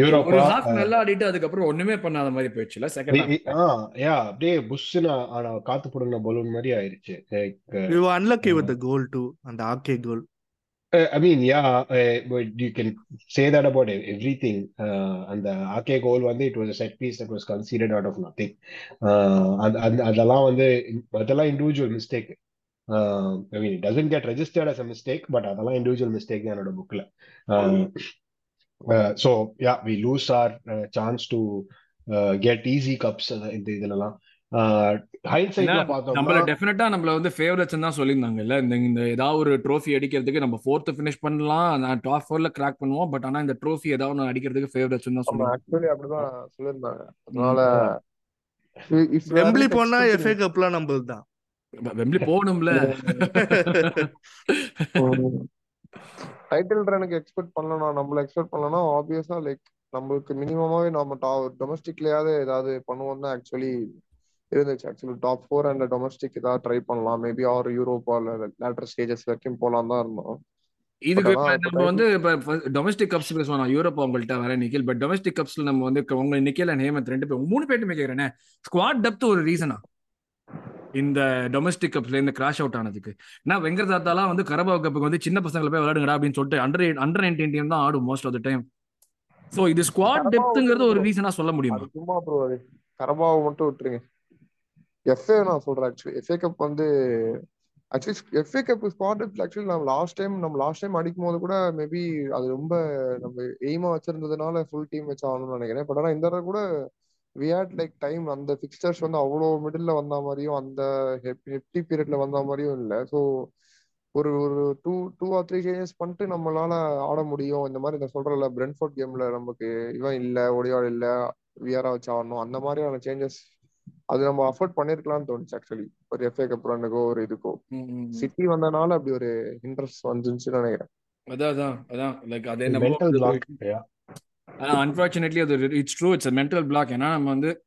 Europa நல்லா ஆடிட்டு அதுக்கப்புறம் ஒண்ணுமே பண்ணாத மாதிரி போயிடுச்சுல செகண்ட் ஹாஃப் யா அப்படியே புஷ்ஷுன்னு ஆனா காத்து போடுன பலூன் மாதிரி ஆயிருச்சு. Like We were unlucky with the goal too, and the RK goal. Uh, I mean, yeah, uh, but you can say that about everything. Uh, and the RK goal one day, it was a set piece that was conceded out of nothing. Uh, and, and அதெல்லாம் வந்து அதெல்லாம் individual mistake. Uh, I mean, it doesn't get registered as a mistake, but அதெல்லாம் individual mistake தான் என்னோட bookல. Uh, uh, so yeah, we lose our uh, chance to uh, get easy cups uh, இந்த இதுலலாம். Uh, நம்மள டெஃபினட்டா நம்மள வந்து favourites தான் சொல்லியிருந்தாங்கல்ல. இந்த இந்த ஏதாவது ஒரு ட்ரோஃபி அடிக்கிறதுக்கு நம்ம ஃபோர்த் ஃபினிஷ் பண்ணலாம். நான் டாப் ஃபோர்ல கிராக் பண்ணுவோம். பட் ஆனா இந்த ட்ரோஃபி ஏதாவது ஒன்று அடிக்கிறதுக்கு ஃபேவரட்ஸ் தான் சொல்லியிருந்தாங்க. ஆக்சுவலி அப்படிதான் சொல்லியிருந்தாங்க. அதனால வெம்பிளி போனா எஃப்ஏ கப்லாம் நம்மளது தான் வெம்ப்லி போகணும்ல. டைட்டில் ரனுக்கு எக்ஸ்பெக்ட் பண்ணலாம் நம்மள எக்ஸ்பெக்ட் பண்ணலாம் ஆப்வியஸா லைக் நம்மளுக்கு மினிமமாவே நம்ம டொமஸ்டிக்லயாவது ஏதாவது பண்ணுவோம் தான் ஆக்சுவலி இருந்துச்சு. Actually top four and domestic ஏதாவது ட்ரை பண்ணலாம். Maybe or Europa later stages வரைக்கும் போலாம் தான் இருந்தோம். இதுக்கு நம்ம வந்து இப்ப டொமஸ்டிக் கப்ஸ் பேசுவோம். நான் யூரோப் உங்கள்கிட்ட வர நிக்கில். பட் டொமஸ்டிக் கப்ஸ்ல நம்ம வந்து உங்க நிக்கில் அண்ட் ஹேமந்த் ரெண்டு பேரும் மூணு பேருமே கேக்குறேன். ஸ்குவாட் டெப்த் ஒரு ரீசனா இந்த டொமஸ்டிக் கப்ஸ்ல இந்த கிராஷ் அவுட் ஆனதுக்கு. ஏன்னா வெங்கர் தாத்தாலாம் வந்து கரபாவ் கப்புக்கு வந்து சின்ன பசங்களை போய் விளையாடுங்கடா அப்படின்னு சொல்லிட்டு அண்டர் அண்டர் நைன்டீன் டீம் தான் ஆடும் most of the time so இது ஸ்குவாட் டெப்த்ங்கிறது ஒரு. ரீசனா சொல்ல முடியுமா? சும்மா ப்ரோ கரபாவை மட்டும் விட்டுருங்க. எஃப்ஏ நான் சொல்றேன் ஆக்சுவலி எஃப்ஏ கப் வந்து actually FA cup squad actually நம்ம லாஸ்ட் டைம் நம்ம லாஸ்ட் டைம் அடிக்கும் போது கூட மேபி அது ரொம்ப நம்ம எய்மா வச்சிருந்ததுனால ஃபுல் டீம் வச்சு ஆகணும்னு நினைக்கிறேன். பட் ஆனா இந்த தடவை கூட வி ஹேட் லைக் டைம் அந்த பிக்சர்ஸ் வந்து அவ்வளோ மிடில் வந்த மாதிரியும் அந்த ஹெப்டி பீரியட்ல வந்த மாதிரியும் இல்லை. ஸோ ஒரு ஒரு two two or three changes பண்ணிட்டு நம்மளால ஆட முடியும். இந்த மாதிரி இந்த சொல்றல பிரென்ஃபோர்ட் கேம்ல நமக்கு இவன் இல்லை ஒடியால் இல்லை வியரா வச்சு ஆடணும் அந்த மாதிரியான சேஞ்சஸ் அது நம்ம அஃபோர்ட் பண்ணிருக்கலாம்னு தோணுச்சு ஆக்சுவலி ஒரு எஃப்ஏ கப் ரன்னுக்கோ ஒரு இதுக்கோ. சிட்டி வந்தனால அப்படி ஒரு இன்ட்ரெஸ்ட் வந்துச்சுன்னு நினைக்கிறேன். அதான் அதான் அதான். லைக் அதே பிளாக் அன்பார்ச்சுனேட்லி அது it's true it's mental block ஏன்னா நம்ம வந்து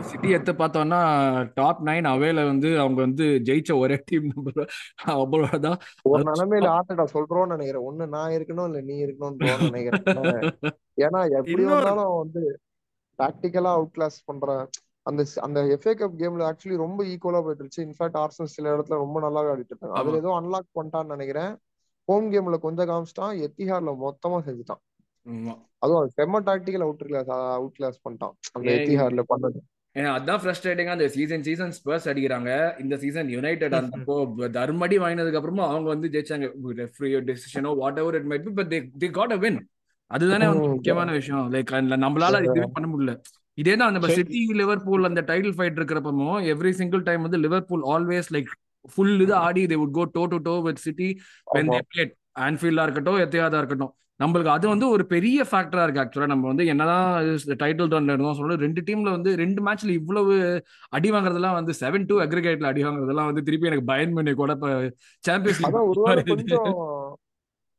சிட்டி எடுத்து பார்த்தோம்னா டாப் நைன் அவேல வந்து அவங்க வந்து ஜெயிச்ச ஒரே டீம் நம்ம அவ்வளவுதான். ஒரு நிலைமையில ஆட்டடா சொல்றோம்னு நினைக்கிறேன். ஒண்ணு நான் இருக்கணும் இல்ல நீ இருக்கணும்னு நினைக்கிறேன். ஏன்னா- எப்படி வந்தாலும் வந்து டாக்டிக்கலா அவுட் கிளாஸ் பண்ற அந்த அந்த எஃப்ஏ கப் கேம்ல ஆக்சுவலி ரொம்ப ஈக்குவலா போயிட்டு இருந்துச்சு இன்ஃபேக்ட் ஆர்சனல் சில இடத்துல ரொம்ப நல்லாவே ஆடிட்டு இருக்காங்க அதுல. ஏதோ அன்லாக் பண்ணிட்டான்னு நினைக்கிறேன். ஹோம் கேம்ல கொஞ்சம் காமிச்சிட்டான். எத்திஹார்ல மொத்தமா செஞ்சுட்டான். அதுவும் அது செம்ம tactical out class out class பண்ணிட்டான். அந்த எத்திஹார்ல பண்ணது. ஏன்னா அதான் ஃப்ரஸ்ட்ரேட்டிங்கா அந்த சீசன் சீசன் ஸ்பர்ஸ் அடிக்கிறாங்க. இந்த சீசன் யுனைடெட் அந்த தர்மடி வாங்கினதுக்கு அப்புறமா அவங்க வந்து ஜெயிச்சாங்க. Referee டெசிஷனோ whatever it might be but they got a win அதுதானே முக்கியமான விஷயம். லைக் நம்மளால இதுவே பண்ண முடியல. இதே தான் சரி. சிட்டி லிவர்பூல் அந்த டைட்டில் ஃபைட் இருக்கிறப்பமோ எவ்ரி சிங்கிள் டைம் வந்து லிவர்பூல் ஆல்வேஸ் லைக் ஃபுல் இது ஆடி they would go toe to toe with City when. They played ஆன்ஃபீல்டா இருக்கட்டும் எத்தையாதா இருக்கட்டும். நம்மளுக்கு அது வந்து ஒரு பெரிய ஃபேக்டரா இருக்கு ஆக்சுவலா நம்ம வந்து என்னதான் டைட்டில் ரன்ல இருந்தோம் சொல்லணும் ரெண்டு டீம்ல வந்து ரெண்டு மேட்ச்ல இவ்வளவு அடி வாங்குறதெல்லாம் வந்து செவன் டூ அக்ரிகேட்ல அடி வாங்குறதெல்லாம் வந்து திருப்பி எனக்கு பயன் பண்ணி கூட சாம்பியன்ஸ் அதான் ஒருவேளை லீக் கொஞ்சம்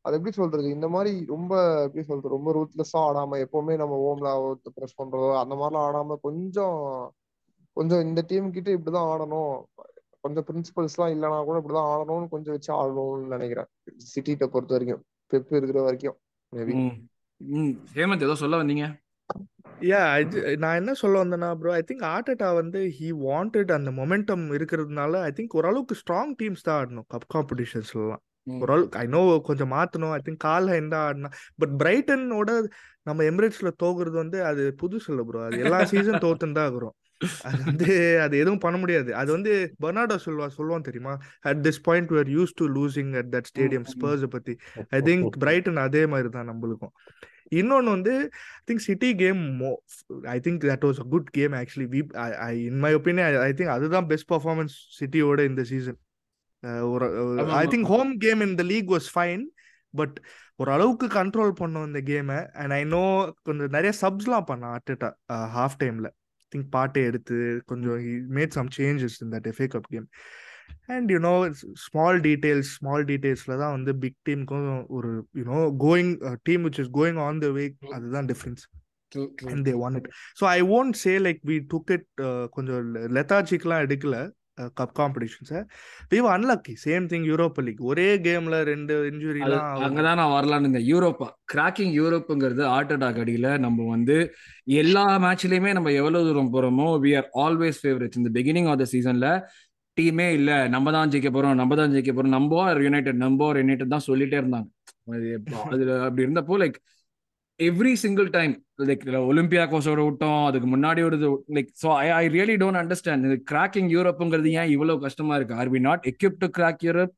அது எப்படி சொல்றது? இந்த மாதிரி ரொம்ப எப்படி சொல்றது? ரொம்ப ரூத்லெஸ்ஸா ஆடாம எப்பவுமே நம்ம ஓம்ல ப்ரெஸ் பண்றதோ அந்த மாதிரிலாம் ஆடாம கொஞ்சம் கொஞ்சம் இந்த டீம் கிட்ட இப்படிதான் ஆடணும். கொஞ்சம் பிரின்சிபல்ஸ் எல்லாம் இல்லைனா கூட இப்படிதான் ஆடணும்னு கொஞ்சம் வச்சு ஆடணும்னு நினைக்கிறேன். சிட்டிட்ட பொறுத்த வரைக்கும். பெப் இருக்கிற வரைக்கும் மேபி ஹேமந்த் ஏதோ சொல்ல வந்தீங்க? யா நான் என்ன சொல்ல வந்தேன்னா ப்ரோ ஐ திங்க் ஆர்டேட்டா வந்து ஹி வாண்டட் அந்த மொமெண்டம் இருக்கிறதுனால ஐ திங்க் ஓரளவுக்கு ஸ்ட்ராங் டீம்ஸ் தான் ஆடணும் கப் காம்படிஷன்ஸ்லாம் ம். ஓரளவுக்கு ஐ நோ கொஞ்சம் மாத்தணும் ஐ திங்க் கால் தான் ஆடினா பட் பிரைட்டனோட நம்ம எமிரேட்ஸ்ல தோக்குறது வந்து அது புதுசு இல்லை ப்ரோ அது எல்லா சீசன் தோத்துன்னு தான் இருக்கிறோம். அது வந்து அது எதுவும் பண்ண முடியாது. அது வந்து பெர்னாடோ சொல்வா சொல்லுவான் தெரியுமா? At this point we're used to losing at that stadium ம். ஸ்பர்ஸ் பத்தி. ஐ திங்க் பிரைட்டன் அதே மாதிரி தான் நம்மளுக்கும். இன்னொன்று வந்து I think City game I think that was a good game actually we in my opinion I think அதுதான் best performance சிட்டியோட இந்த சீசன் ஒரு I. Think home game in the league was fine but ஓரளவுக்கு control பண்ணோம் இந்த கேமை and I no கொஞ்சம் நிறைய சப்ஸ்லாம் பண்ணான் அட்டா ஹாஃப் டைமில் திங்க் பாட்டை எடுத்து கொஞ்சம் made some changes in that FA cup game and you know small details small டீடைல்ஸில் தான் வந்து பிக் டீமுக்கும் ஒரு you know going team which is going on the way அதுதான் difference. And they won it so I won't say like we took it கொஞ்சம் லெத்தாஜிக்லாம் எடுக்கல. Cup காம்படிஷன்ஸை we unlucky same thing Europa League ஒரே கேம்ல ரெண்டு இன்ஜுரிலாம் அங்கதான் நான் வரலான்னு யூரோப்பா கிராக்கிங் யூரோப்புங்கிறது ஹார்ட் அட்டாக் அடியில நம்ம வந்து எல்லா மேட்ச்லயுமே நம்ம எவ்வளவு தூரம் போறோமோ வி ஆர் ஆல்வேஸ் ஃபேவரட்ஸ் இந்த பிகினிங் ஆஃப் த சீசன்ல டீமே இல்ல. நம்ம தான் ஜெயிக்க போறோம் நம்ம தான் ஜெயிக்க போறோம். நம்ம யுனைடெட் நம்ம யுனைடெட் தான் சொல்லிட்டே இருந்தாங்க. அது அதுல அப்படி இருந்தப்போ like every single time like ஒலிம்பியாக்கோஸோட விட்டோம் அதுக்கு முன்னாடி ஒரு like so I I really don't understand இது கிராக்கிங் யூரோப்புங்கிறது ஏன் இவ்வளவு கஷ்டமா இருக்கு? Are we not equip to crack Europe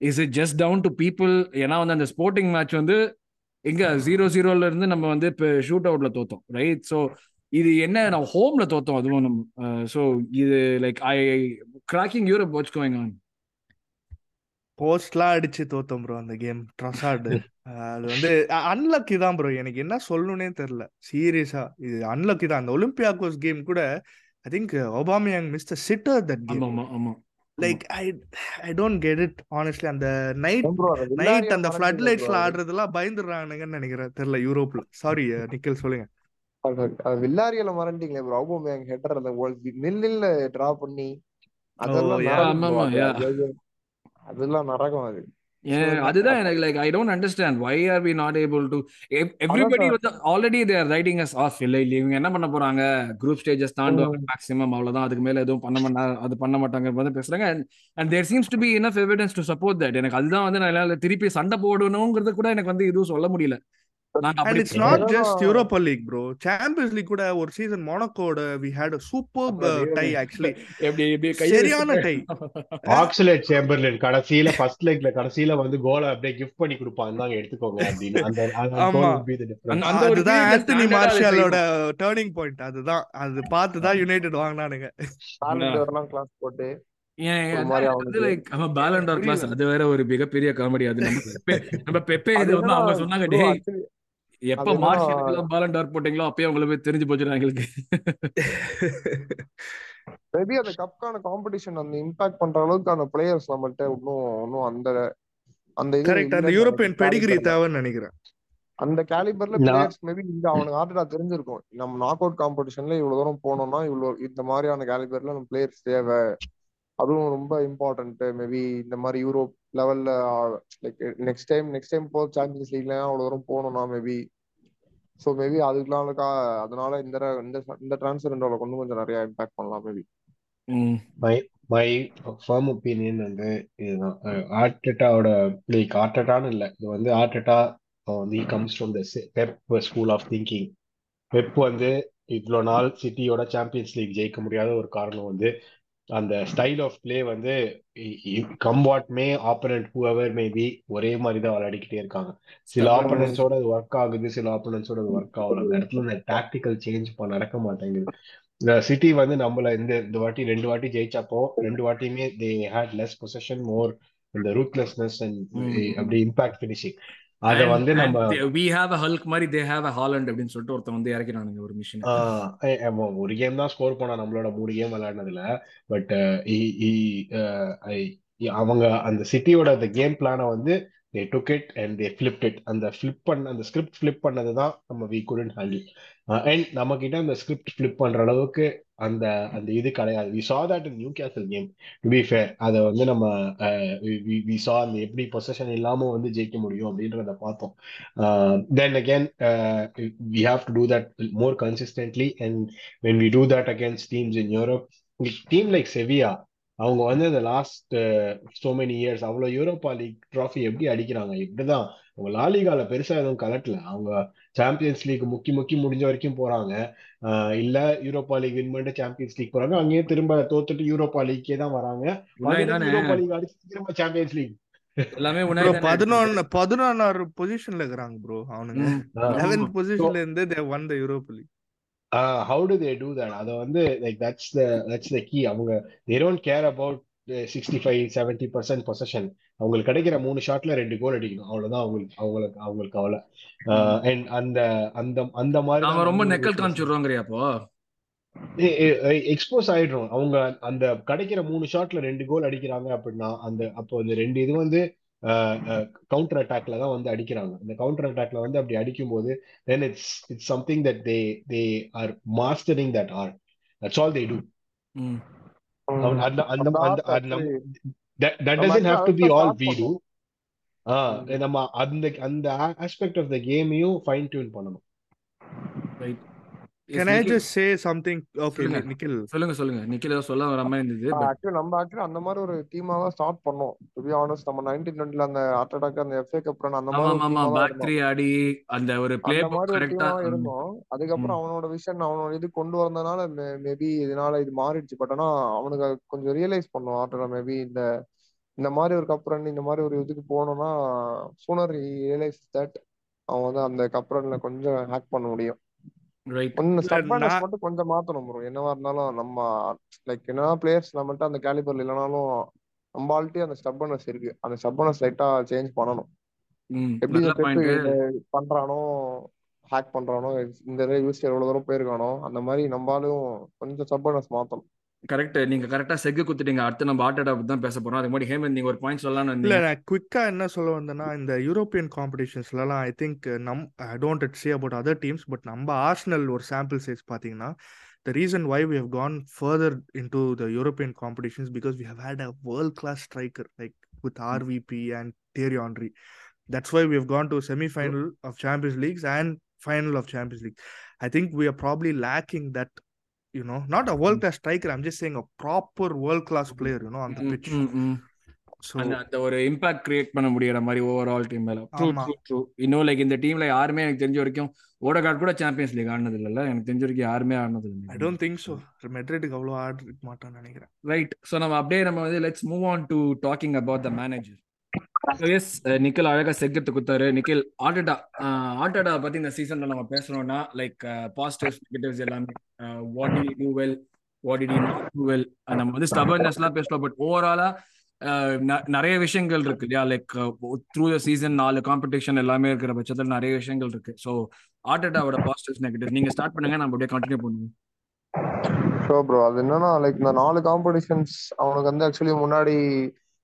is it just down to people ஏன்னா வந்து அந்த ஸ்போர்ட்டிங் மேட்ச் வந்து எங்க ஜீரோ ஜீரோல இருந்து நம்ம வந்து இப்போ ஷூட் அவுட்ல தோத்தோம் ரைட் ஸோ இது என்ன நம்ம ஹோம்ல தோத்தோம் அதுவும் நம்ம ஸோ இது like I cracking Europe what's going on போஸ்ட்லாம் அடிச்சு தோத்தோம் ப்ரோ அந்த கேம் ட்ரஸார்டு அது வந்து அன்லக்கி தான் ப்ரோ எனக்கு என்ன சொல்லணும்னே தெரியல. சீரியஸா இது அன்லக்கி தான். அந்த ஒலிம்பியாக்கோஸ் கேம் கூட I think Aubameyang missed a sitter that game ஆமா like I I don't get it honestly அந்த நைட் நைட் அந்த ஃப்ளட் லைட்ஸ்ல. ஆடுறதெல்லாம் பயந்துடுறானுங்கன்னு நினைக்கிறேன். தெரியல யூரோப்ல சாரி நிக்கல் சொல்லுங்க. வில்லாரியல மறந்துட்டீங்களே ப்ரோ அவுபமேங் ஹெட்டர் அந்த நில் நில்ல டிரா பண்ணி அதெல்லாம் அதெல்லாம் நரகம் அது. அதுதான் எனக்கு like I don't understand why are we not able to everybody. வந்து already they're writing us off இல்லை இல்லை இவங்க என்ன பண்ண போறாங்க? Group stages தாண்டுவாங்க. மேக்ஸிமம் அவ்வளவுதான். அதுக்கு மேல எதுவும் பண்ண மாட்டா அது பண்ண மாட்டாங்க வந்து பேசுறாங்க. And there seems to be enough evidence to support that எனக்கு அதுதான் வந்து நான் திருப்பி சண்டை போடணுங்கிறது கூட எனக்கு வந்து எதுவும் சொல்ல முடியல. It's not அதெல்லாம் just Europa League, bro. Champions League கூட ஒரு சீசன் மொனாக்கோட we had a superb அப்புறம் uh, ரியல் tie actually. எப்படி சரியான tie. ஆக்சலேட் சேம்பர்லின் கடைசியில ஃபர்ஸ்ட் லெக்ல கடைசியில வந்து கோலை அப்படியே கிஃப்ட் பண்ணி கொடுப்பான். இந்தாங்க எடுத்துக்கோங்க அப்படின்னு. அந்த அதுதான் ஆந்தனி மார்ஷலோட டேர்னிங் பாயிண்ட் அதுதான். அது பார்த்து தான் யுனைடெட் வாங்கினானுங்க. கிளாஸ் போட்டு லைக் அது வேற ஒரு மிகப்பெரிய காமெடி அது நம்ம பெப்பே நம்ம பெப்பே அது இது வந்து அவங்க சொன்னாங்க ப்ரோ டேய் ஆக்சுவலி எப்ப மார்ஷியனுக்கெல்லாம் பேலண்டார் போட்டீங்களோ அப்பயே உங்களுக்கு போய் தெரிஞ்சு போச்சுடா எங்களுக்கு. மேபி அந்த கப்கான காம்படிஷன் அந்த இம்பாக்ட் பண்ற அளவுக்கான பிளேயர்ஸ் நம்மள்ட்ட இன்னும் இன்னும் அந்த அந்த கரெக்ட் அந்த யூரோப்பியன் நினைக்கிறேன் பெடிகிரி தேவைன்னு நினைக்கிறேன். அந்த கேலிபர்ல பிளேயர்ஸ் மேபி இங்க அவனுக்கு ஆர்டரா தெரிஞ்சிருக்கும். நம்ம நாக் அவுட் காம்படிஷன்ல இவ்வளவு தூரம் போனோம்னா இவ்வளவு இந்த மாதிரியான கேலிபர்ல நம்ம பிளேயர்ஸ் தேவை. அதுவும் ரொம்ப இம்பார்ட்டன்ட் மேபி இந்த மாதிரி யூரோப் லெவல்ல like next time next time போ சாம்பியன்ஸ் லீக்ல அவ்வளவு தூரம் போகணும்னா மேபி ஸோ மேபி அதுக்குலாம் அதனால இந்த இந்த இந்த டிரான்ஸ்ஃபர் விண்டோல கொண்டு கொஞ்சம் நிறைய இம்பாக்ட் பண்ணலாம் மேபி ம். மை மை ஃபர்ம் ஒப்பீனியன் வந்து இதுதான். ஆர்டெட்டாவோட லைக் ஆர்டெட்டான்னு இல்லை. இது வந்து ஆர்டெட்டா வந்து comes from the Pep school of thinking Pep வந்து இவ்வளோ நாள் சிட்டியோட சாம்பியன்ஸ் லீக் ஜெயிக்க முடியாத ஒரு காரணம் வந்து அந்த ஸ்டைல் ஆஃப் பிளே வந்து come what may opponent whoever may be ஒரே மாதிரி தான் விளையாடிக்கிட்டே இருக்காங்க. சில ஆப்பனன்ஸோட அது ஒர்க் ஆகுது சில ஆப்பனன்ஸோட அது ஒர்க் ஆகல. அந்த இடத்துல இந்த டாக்டிக்கல் சேஞ்ச் நடக்க மாட்டேங்குது. இந்த சிட்டி வந்து நம்மள இந்த இந்த வாட்டி ரெண்டு வாட்டி ஜெயிச்சப்போ ரெண்டு வாட்டியுமே they had less possession more இந்த ரூத்லெஸ்னஸ் அண்ட் அப்படி இம்பாக்ட் ஃபினிஷிங் அதை வந்து நம்ம வி ஹேவ் அ ஹல்க் மாதிரி தே ஹேவ் அ ஹாலண்ட் அப்படின்னு சொல்லிட்டு ஒருத்தன் வந்து இறக்கிறானுங்க ஒரு மிஷின் ஒரு கேம் தான் ஸ்கோர் பண்ணா நம்மளோட மூணு கேம் விளையாடினதுல. பட் அவங்க அந்த சிட்டியோட அந்த கேம் பிளானை வந்து they took it and they flipped it அந்த ஃபிளிப் பண்ண அந்த ஸ்கிரிப்ட் ஃபிளிப் பண்ணது தான் நம்ம வி குடன்ட் ஹேண்டில் அண்ட் நம்ம கிட்ட அந்த ஸ்கிரிப்ட் ஃபிளிப் பண்ற அளவுக்கு அந்த அந்த இது கிடையாது. We saw that in Newcastle game to be fair அதை வந்து நம்ம வி சா அந்த எப்படி பொசஷன் இல்லாம வந்து ஜெயிக்க முடியும் அப்படின்றத பார்த்தோம். Then again we have to do that more consistently and when we do that against teams in Europe team like Sevilla அவங்க வந்து இந்த லாஸ்ட் so மெனி இயர்ஸ் அவ்வளோ யூரோப்பா லீக் ட்ராஃபி எப்படி அடிக்கிறாங்க? இப்படிதான். அவங்க லாலிகால பெருசா எதுவும் கலட்டல. அவங்க சாம்பியன்ஸ் லீக் முக்கி முக்கி முடிஞ்ச வரைக்கும் போறாங்க. இல்ல யூரோப்பா லீக் வின் பண்ணிட்டு சாம்பியன்ஸ் லீக் போறாங்க. அங்கேயே திரும்ப தோத்துட்டு யூரோப்பா லீக்கே தான் வராங்க. யூரோப்பா லீக் அடிச்சு திரும்ப சாம்பியன்ஸ் லீக் எல்லாமே பதினொன்னு பதினொன்னாறு பொசிஷன்ல இருக்கிறாங்க ப்ரோ அவனுங்க. லெவன்த் பொசிஷன்ல இருந்து they won the Europe League uh, how do they do that? அதை வந்து like that's the that's the key. அவங்க they don't care about sixty five seventy percent possession அவங்களுக்கு கிடைக்கிற மூணு ஷாட்ல ரெண்டு கோல் அடிக்கணும். அவ்வளவுதான் அவங்களுக்கு அவங்களுக்கு அவங்களுக்கு கவலை. அண்ட் அந்த அந்த அந்த மாதிரி தான் ரொம்ப நெக்கல் காமிச்சிடுறோங்கிறியா அப்போ? எக்ஸ்போஸ் ஆயிடுறோம். அவங்க அந்த கிடைக்கிற மூணு ஷாட்ல ரெண்டு கோல் அடிக்கிறாங்க அப்படின்னா அந்த அப்போ அந்த ரெண்டு இது வந்து கவுண்டர் அட்டாக்ல தான் வந்து அடிக்கிறாங்க. அந்த கவுண்டர் அட்டாக்ல வந்து அப்படி அடிக்கும் போது then it's it's something that they they are mastering that art that's all they do that that நம்ம doesn't have to be all we do. ம். நம்ம அந்த அந்த ஆஸ்பெக்ட் ஆஃப் த கேமையும் ஃபைன் டியூன் பண்ணணும். Right can I Nikhil just say something okay Nikhil சொல்லுங்க சொல்லுங்க. நிக்கில் ஏதோ சொல்ல வர மாதிரி இருந்தது பட் ஆக்சுவலி நம்ம ஆக்சுவலி அந்த மாதிரி ஒரு டீமா தான் ஸ்டார்ட் பண்ணோம். டு பி ஆனஸ்ட் நம்ம நைன்டீன் டுவெண்ட்டில அந்த ஹார்ட் அட்டாக் அந்த எஃப்ஏ கப் ரன் அந்த மாதிரி ஒரு ஆமா டீமா தான் பேக் இருந்தோம். த்ரீ ஆடி அந்த ஒரு பிளே புக் இருந்தோம். அதுக்கப்புறம் அவனோட விஷன் அவனோட இது கொண்டு வந்ததுனால மேபி இதனால இது மாறிடுச்சு. பட் ஆனா அவனுக்கு கொஞ்சம் ரியலைஸ் பண்ணும். ஆர்டர் மேபி இந்த இந்த மாதிரி ஒரு கப் ரன் இந்த மாதிரி ஒரு இதுக்கு போனோம்னா சூனர் ரியலைஸ் தட் அவன் வந்து அந்த கப் ரன்ல கொஞ்சம் ஹேக் பண்ண முடியும். மட்டும் கொஞ்சம் மாத்தணும் ப்ரோ என்னவா இருந்தாலும் நம்ம லைக் என்னன்னா பிளேயர்ஸ் நம்மள்ட்ட அந்த கேலிபர்ல இல்லைனாலும் நம்ம ஆல்ரெடி அந்த ஸ்டப்பானஸ் இருக்கு. அந்த ஸ்டப்பானஸ் லைட்டா சேஞ்ச் பண்ணணும். எப்படி பண்றானோ ஹேக் பண்றானோ இந்த யூஸ் எவ்வளவு தூரம் போயிருக்கானோ அந்த மாதிரி நம்மளாலும் கொஞ்சம் ஸ்டப்பானஸ் மாத்தணும். கரெக்ட் நீங்க கரெக்டா செக்கு குத்துட்டீங்க அடுத்து நம்ம ஆட்டோட தான் பேச போறோம் அதுக்கு முன்னாடி ஹேமந்த் நீங்க ஒரு பாயிண்ட் சொல்லலாம்னு இல்ல நான் குவிக்கா என்ன சொல்ல வந்தேன்னா இந்த யூரோப்பியன் காம்படிஷன்ஸ்லாம் ஐ திங்க் நம் I don't say about other teams but நம்ம ஆர்சனல் ஒரு சாம்பிள் சைஸ் பார்த்தீங்கன்னா the reason why we have gone further into the European competitions because we have had a world class striker like with RVP and Thierry Henry. That's why we have gone to semi final of Champions Leagues and final of Champions League. I think we are probably lacking that. You know, not a world class striker. I'm just saying a proper world class player. You know, on the ம், pitch. ம், ம். So அந்த ஒரு impact create பண்ண முடியற மாதிரி over all team மேல true ஆமா ட்ரூ ட்ரூ இன்னும் லைக் இந்த டீம்ல யாருமே எனக்கு தெரிஞ்ச வரைக்கும் ஓடகார்ட் கூட சாம்பியன்ஸ் லீக் ஆடினது இல்லைல்ல எனக்கு தெரிஞ்ச வரைக்கும் யாருமே ஆடினது I இல்லை don't think so. மெட்ரிட்டுக்கு அவ்வளோ ஆடிருக்க மாட்டான்னு நினைக்கிறேன் ரைட் ஸோ நம்ம அப்படியே நம்ம வந்து let's move on to talking about the manager yes Nikhil uh, அழகா செக்கத்து குத்தாரு நிக்கில் ஆட்டடா ஆட்டடா பத்தி இந்த சீசன்ல நம்ம பேசணும்னா லைக் பாசிட்டிவ்ஸ் நெகட்டிவ்ஸ் எல்லாமே what did do well what did not do well நம்ம வந்து ஸ்டபர்னஸ்லாம் பேசலாம் பட் ஓவராலா நிறைய விஷயங்கள் இருக்கு இல்லையா? லைக் த்ரூ த சீசன் நாலு காம்படிஷன் எல்லாமே இருக்கிற பட்சத்தில் நிறைய விஷயங்கள் இருக்கு. ஸோ ஆட்டடாவோட பாசிட்டிவ்ஸ் நெகட்டிவ் நீங்க ஸ்டார்ட் பண்ணுங்க நம்ம அப்படியே கண்டினியூ பண்ணுவோம் ஷோ ப்ரோ அது என்னன்னா லைக் இந்த நாலு காம்படிஷன்ஸ் அவனுக்கு வந்து ஆக்சுவலி முன்னாடி